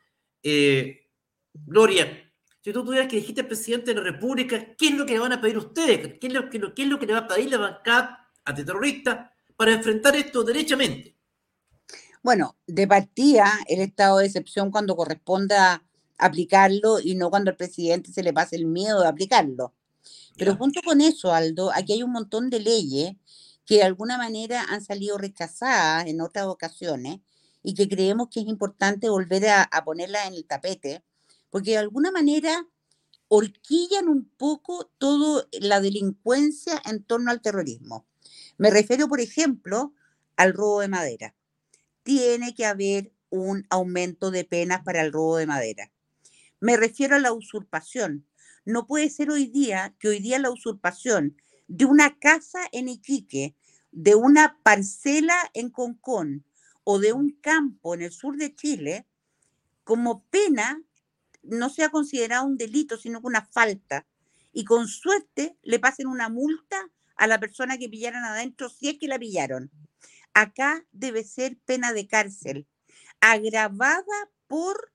eh, Gloria, si tú tuvieras que elegirte presidente de la República, ¿qué es lo que le van a pedir ustedes? ¿Qué es lo qué es lo que le va a pedir la bancada antiterrorista para enfrentar esto derechamente? Bueno, de partida el estado de excepción cuando corresponda aplicarlo y no cuando al presidente se le pase el miedo de aplicarlo. Pero junto con eso, Aldo, aquí hay un montón de leyes que de alguna manera han salido rechazadas en otras ocasiones y que creemos que es importante volver a, a ponerlas en el tapete, porque de alguna manera horquillan un poco toda la delincuencia en torno al terrorismo. Me refiero, por ejemplo, al robo de madera. Tiene que haber un aumento de penas para el robo de madera. Me refiero a la usurpación. No puede ser hoy día que hoy día la usurpación de una casa en Iquique, de una parcela en Concón o de un campo en el sur de Chile, como pena no sea considerado un delito, sino una falta. Y con suerte le pasen una multa a la persona que pillaron adentro, si es que la pillaron. Acá debe ser pena de cárcel, agravada por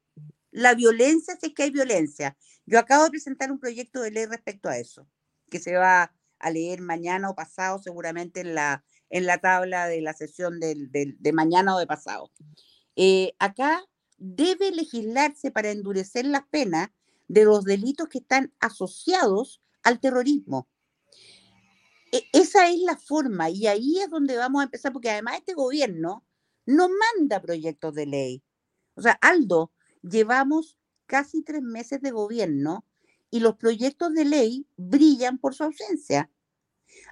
la violencia si es que hay violencia. Yo acabo de presentar un proyecto de ley respecto a eso, que se va a leer mañana o pasado seguramente en la, en la tabla de la sesión de mañana o de pasado. Eh, acá debe legislarse para endurecer las penas de los delitos que están asociados al terrorismo. E- esa es la forma y ahí es donde vamos a empezar, porque además este gobierno no manda proyectos de ley. O sea, Aldo, llevamos casi tres meses de gobierno y los proyectos de ley brillan por su ausencia.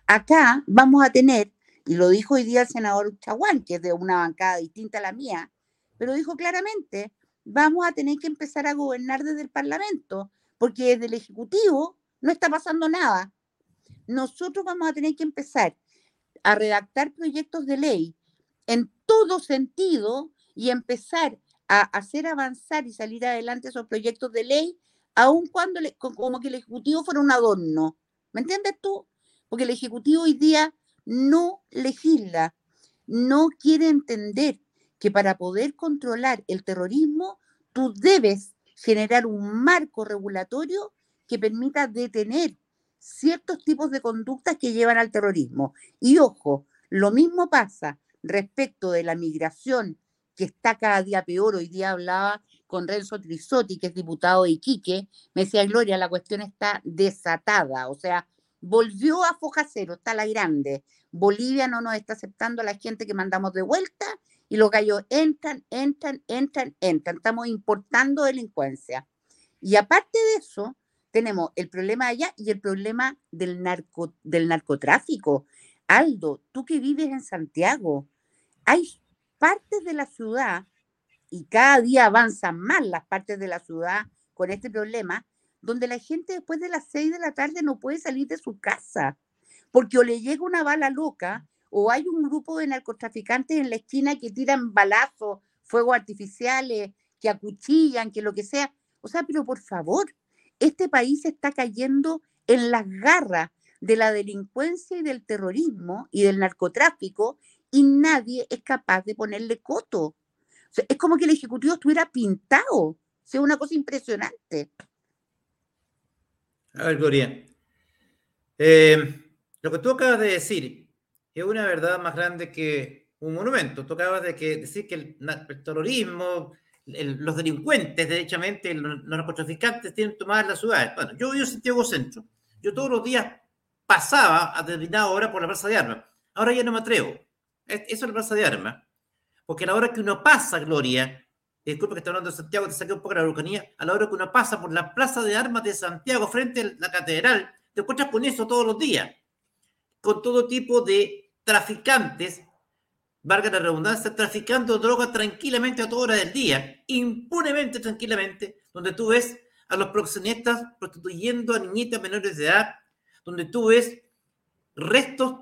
Acá vamos a tener, y lo dijo hoy día el senador Chaguán, que es de una bancada distinta a la mía, pero dijo claramente, vamos a tener que empezar a gobernar desde el Parlamento, porque desde el Ejecutivo no está pasando nada. Nosotros vamos a tener que empezar a redactar proyectos de ley en todo sentido y empezar a hacer avanzar y salir adelante esos proyectos de ley, aun cuando le- co- como que el Ejecutivo fuera un adorno. ¿Me entiendes tú? Porque el Ejecutivo hoy día no legisla, no quiere entender que para poder controlar el terrorismo, tú debes generar un marco regulatorio que permita detener ciertos tipos de conductas que llevan al terrorismo. Y ojo, lo mismo pasa respecto de la migración que está cada día peor. Hoy día hablaba con Renzo Trisotti, que es diputado de Iquique, me decía, Gloria, la cuestión está desatada, o sea, volvió a foja cero, está la grande. Bolivia no nos está aceptando a la gente que mandamos de vuelta y los gallos entran, entran, entran, entran. Estamos importando delincuencia. Y aparte de eso, tenemos el problema allá y el problema del, narco, del narcotráfico. Aldo, tú que vives en Santiago, hay partes de la ciudad, y cada día avanzan más las partes de la ciudad con este problema, donde la gente después de las seis de la tarde no puede salir de su casa, porque o le llega una bala loca, o hay un grupo de narcotraficantes en la esquina que tiran balazos, fuegos artificiales, que acuchillan, que lo que sea. O sea, pero por favor, este país está cayendo en las garras de la delincuencia y del terrorismo y del narcotráfico y nadie es capaz de ponerle coto. Es como que el Ejecutivo estuviera pintado. O sea, una cosa impresionante. A ver, Gloria. Eh, lo que tú acabas de decir es una verdad más grande que un monumento. Tú acabas de que, decir que el terrorismo, el- los delincuentes, derechamente, los, narcotraficantes tienen tomadas las ciudades. Bueno, yo vivo en Santiago Centro. Yo todos los días pasaba a determinada hora por la plaza de armas. Ahora ya no me atrevo. Es- Eso es la plaza de armas. Porque a la hora que uno pasa, Gloria, disculpe que estoy hablando de Santiago, te saqué un poco la Araucanía, a la hora que uno pasa por la plaza de armas de Santiago frente a la catedral, te encuentras con eso todos los días, con todo tipo de traficantes, valga la redundancia, traficando drogas tranquilamente a toda hora del día, impunemente, tranquilamente, donde tú ves a los proxenetas prostituyendo a niñitas menores de edad, donde tú ves restos,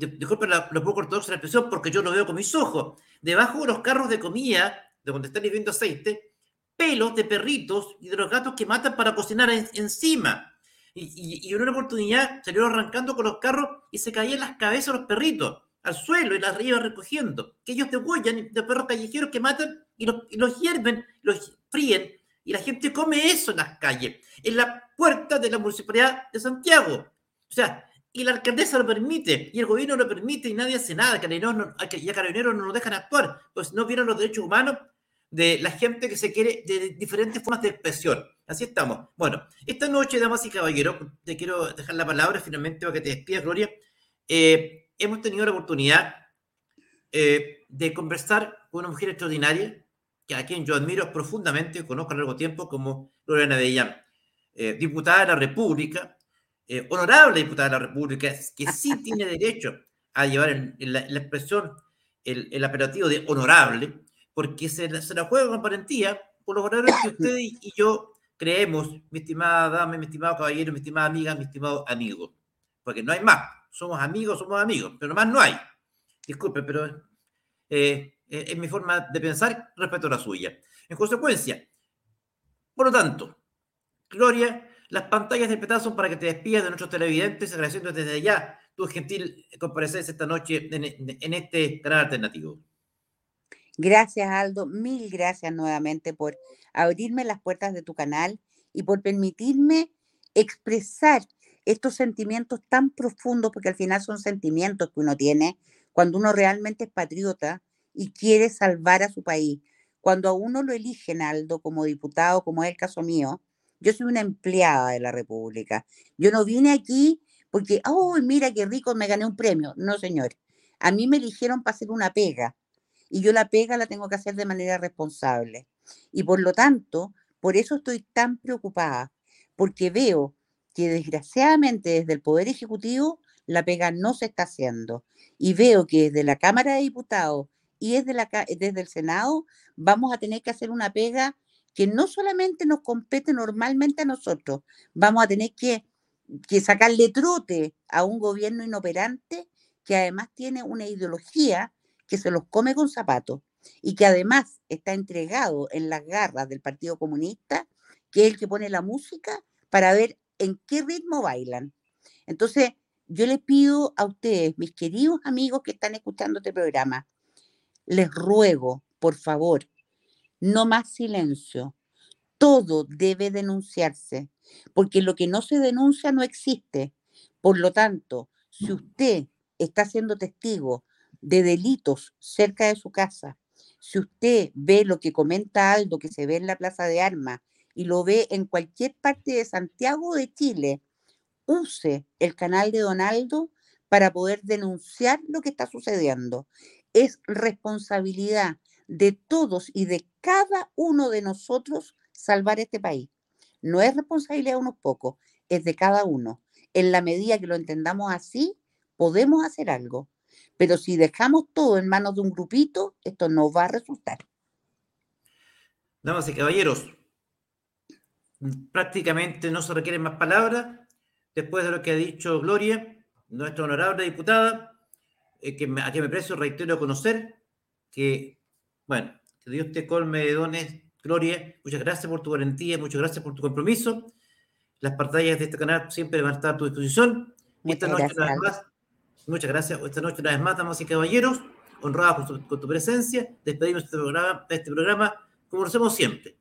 disculpen la, lo poco ortodoxa la expresión, porque yo lo veo con mis ojos, debajo de los carros de comida, de donde están hirviendo aceite, pelos de perritos y de los gatos que matan para cocinar en- encima. Y, y, y en una oportunidad salieron arrancando con los carros y se caían las cabezas de los perritos al suelo y las iban recogiendo. Que ellos degüellan de perros callejeros que matan y los, y los hierven, los fríen y la gente come eso en las calles, en la puerta de la municipalidad de Santiago. O sea, y la alcaldesa lo permite, y el gobierno lo permite, y nadie hace nada. Carabineros no- y a carabineros no lo dejan actuar, pues no vieron los derechos humanos de la gente que se quiere de diferentes formas de expresión. Así estamos. Bueno, esta noche, damas y caballeros, te quiero dejar la palabra finalmente para que te despidas, Gloria. Eh, hemos tenido la oportunidad eh, de conversar con una mujer extraordinaria, que a quien yo admiro profundamente, conozco a largo tiempo, como Gloria Navellán, eh, diputada de la República, eh, honorable diputada de la República, que sí [laughs] tiene derecho a llevar en, en la, en la expresión el, el apelativo de honorable, porque se, la- se la juega con valentía por los valores que usted y, y yo creemos, mi estimada dama, mi estimado caballero, mi estimada amiga, mi estimado amigo. Porque no hay más. Somos amigos, somos amigos, pero más no hay. Disculpe, pero eh, eh, es mi forma de pensar respecto a la suya. En consecuencia, por lo tanto, Gloria, las pantallas de pedazo son para que te despidas de nuestros televidentes, agradeciendo desde allá tu gentil comparecencia esta noche en- en este canal alternativo. Gracias, Aldo. Mil gracias nuevamente por abrirme las puertas de tu canal y por permitirme expresar estos sentimientos tan profundos, porque al final son sentimientos que uno tiene cuando uno realmente es patriota y quiere salvar a su país. Cuando a uno lo eligen, Aldo, como diputado, como es el caso mío, yo soy una empleada de la República. Yo no vine aquí porque, oh, mira qué rico, me gané un premio. No, señor. A mí me eligieron para hacer una pega y yo la pega la tengo que hacer de manera responsable. Y por lo tanto, por eso estoy tan preocupada, porque veo que desgraciadamente desde el Poder Ejecutivo la pega no se está haciendo. Y veo que desde la Cámara de Diputados y desde, la, desde el Senado vamos a tener que hacer una pega que no solamente nos compete normalmente a nosotros, vamos a tener que, que sacarle trote a un gobierno inoperante que además tiene una ideología que se los come con zapatos y que además está entregado en las garras del Partido Comunista, que es el que pone la música para ver en qué ritmo bailan. Entonces, yo les pido a ustedes, mis queridos amigos que están escuchando este programa, les ruego, por favor, no más silencio. Todo debe denunciarse, porque lo que no se denuncia no existe. Por lo tanto, si usted está siendo testigo de delitos cerca de su casa, si usted ve lo que comenta Aldo, que se ve en la Plaza de Armas, y lo ve en cualquier parte de Santiago de Chile, use el canal de Donaldo para poder denunciar lo que está sucediendo. Es responsabilidad de todos y de cada uno de nosotros salvar este país. No es responsabilidad de unos pocos, es de cada uno. En la medida que lo entendamos así, podemos hacer algo. Pero si dejamos todo en manos de un grupito, esto no va a resultar. Damas y caballeros, prácticamente no se requieren más palabras después de lo que ha dicho Gloria, nuestra honorable diputada, eh, que a quien me precio reitero conocer, que, bueno, que Dios te colme de dones, Gloria, muchas gracias por tu valentía, muchas gracias por tu compromiso. Las pantallas de este canal siempre van a estar a tu disposición. Y esta noche, una vez más, Muchas gracias. Esta noche, una vez más, damas y caballeros, honrados con, tu presencia, despedimos este programa, este programa como lo hacemos siempre,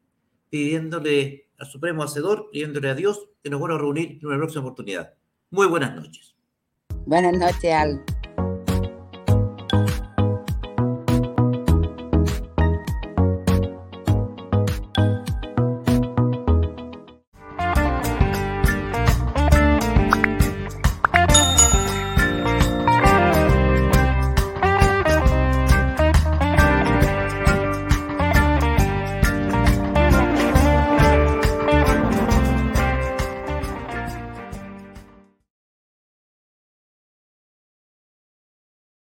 pidiéndole al Supremo Hacedor, pidiéndole a Dios que nos vuelva a reunir en una próxima oportunidad. Muy buenas noches. Buenas noches, Al.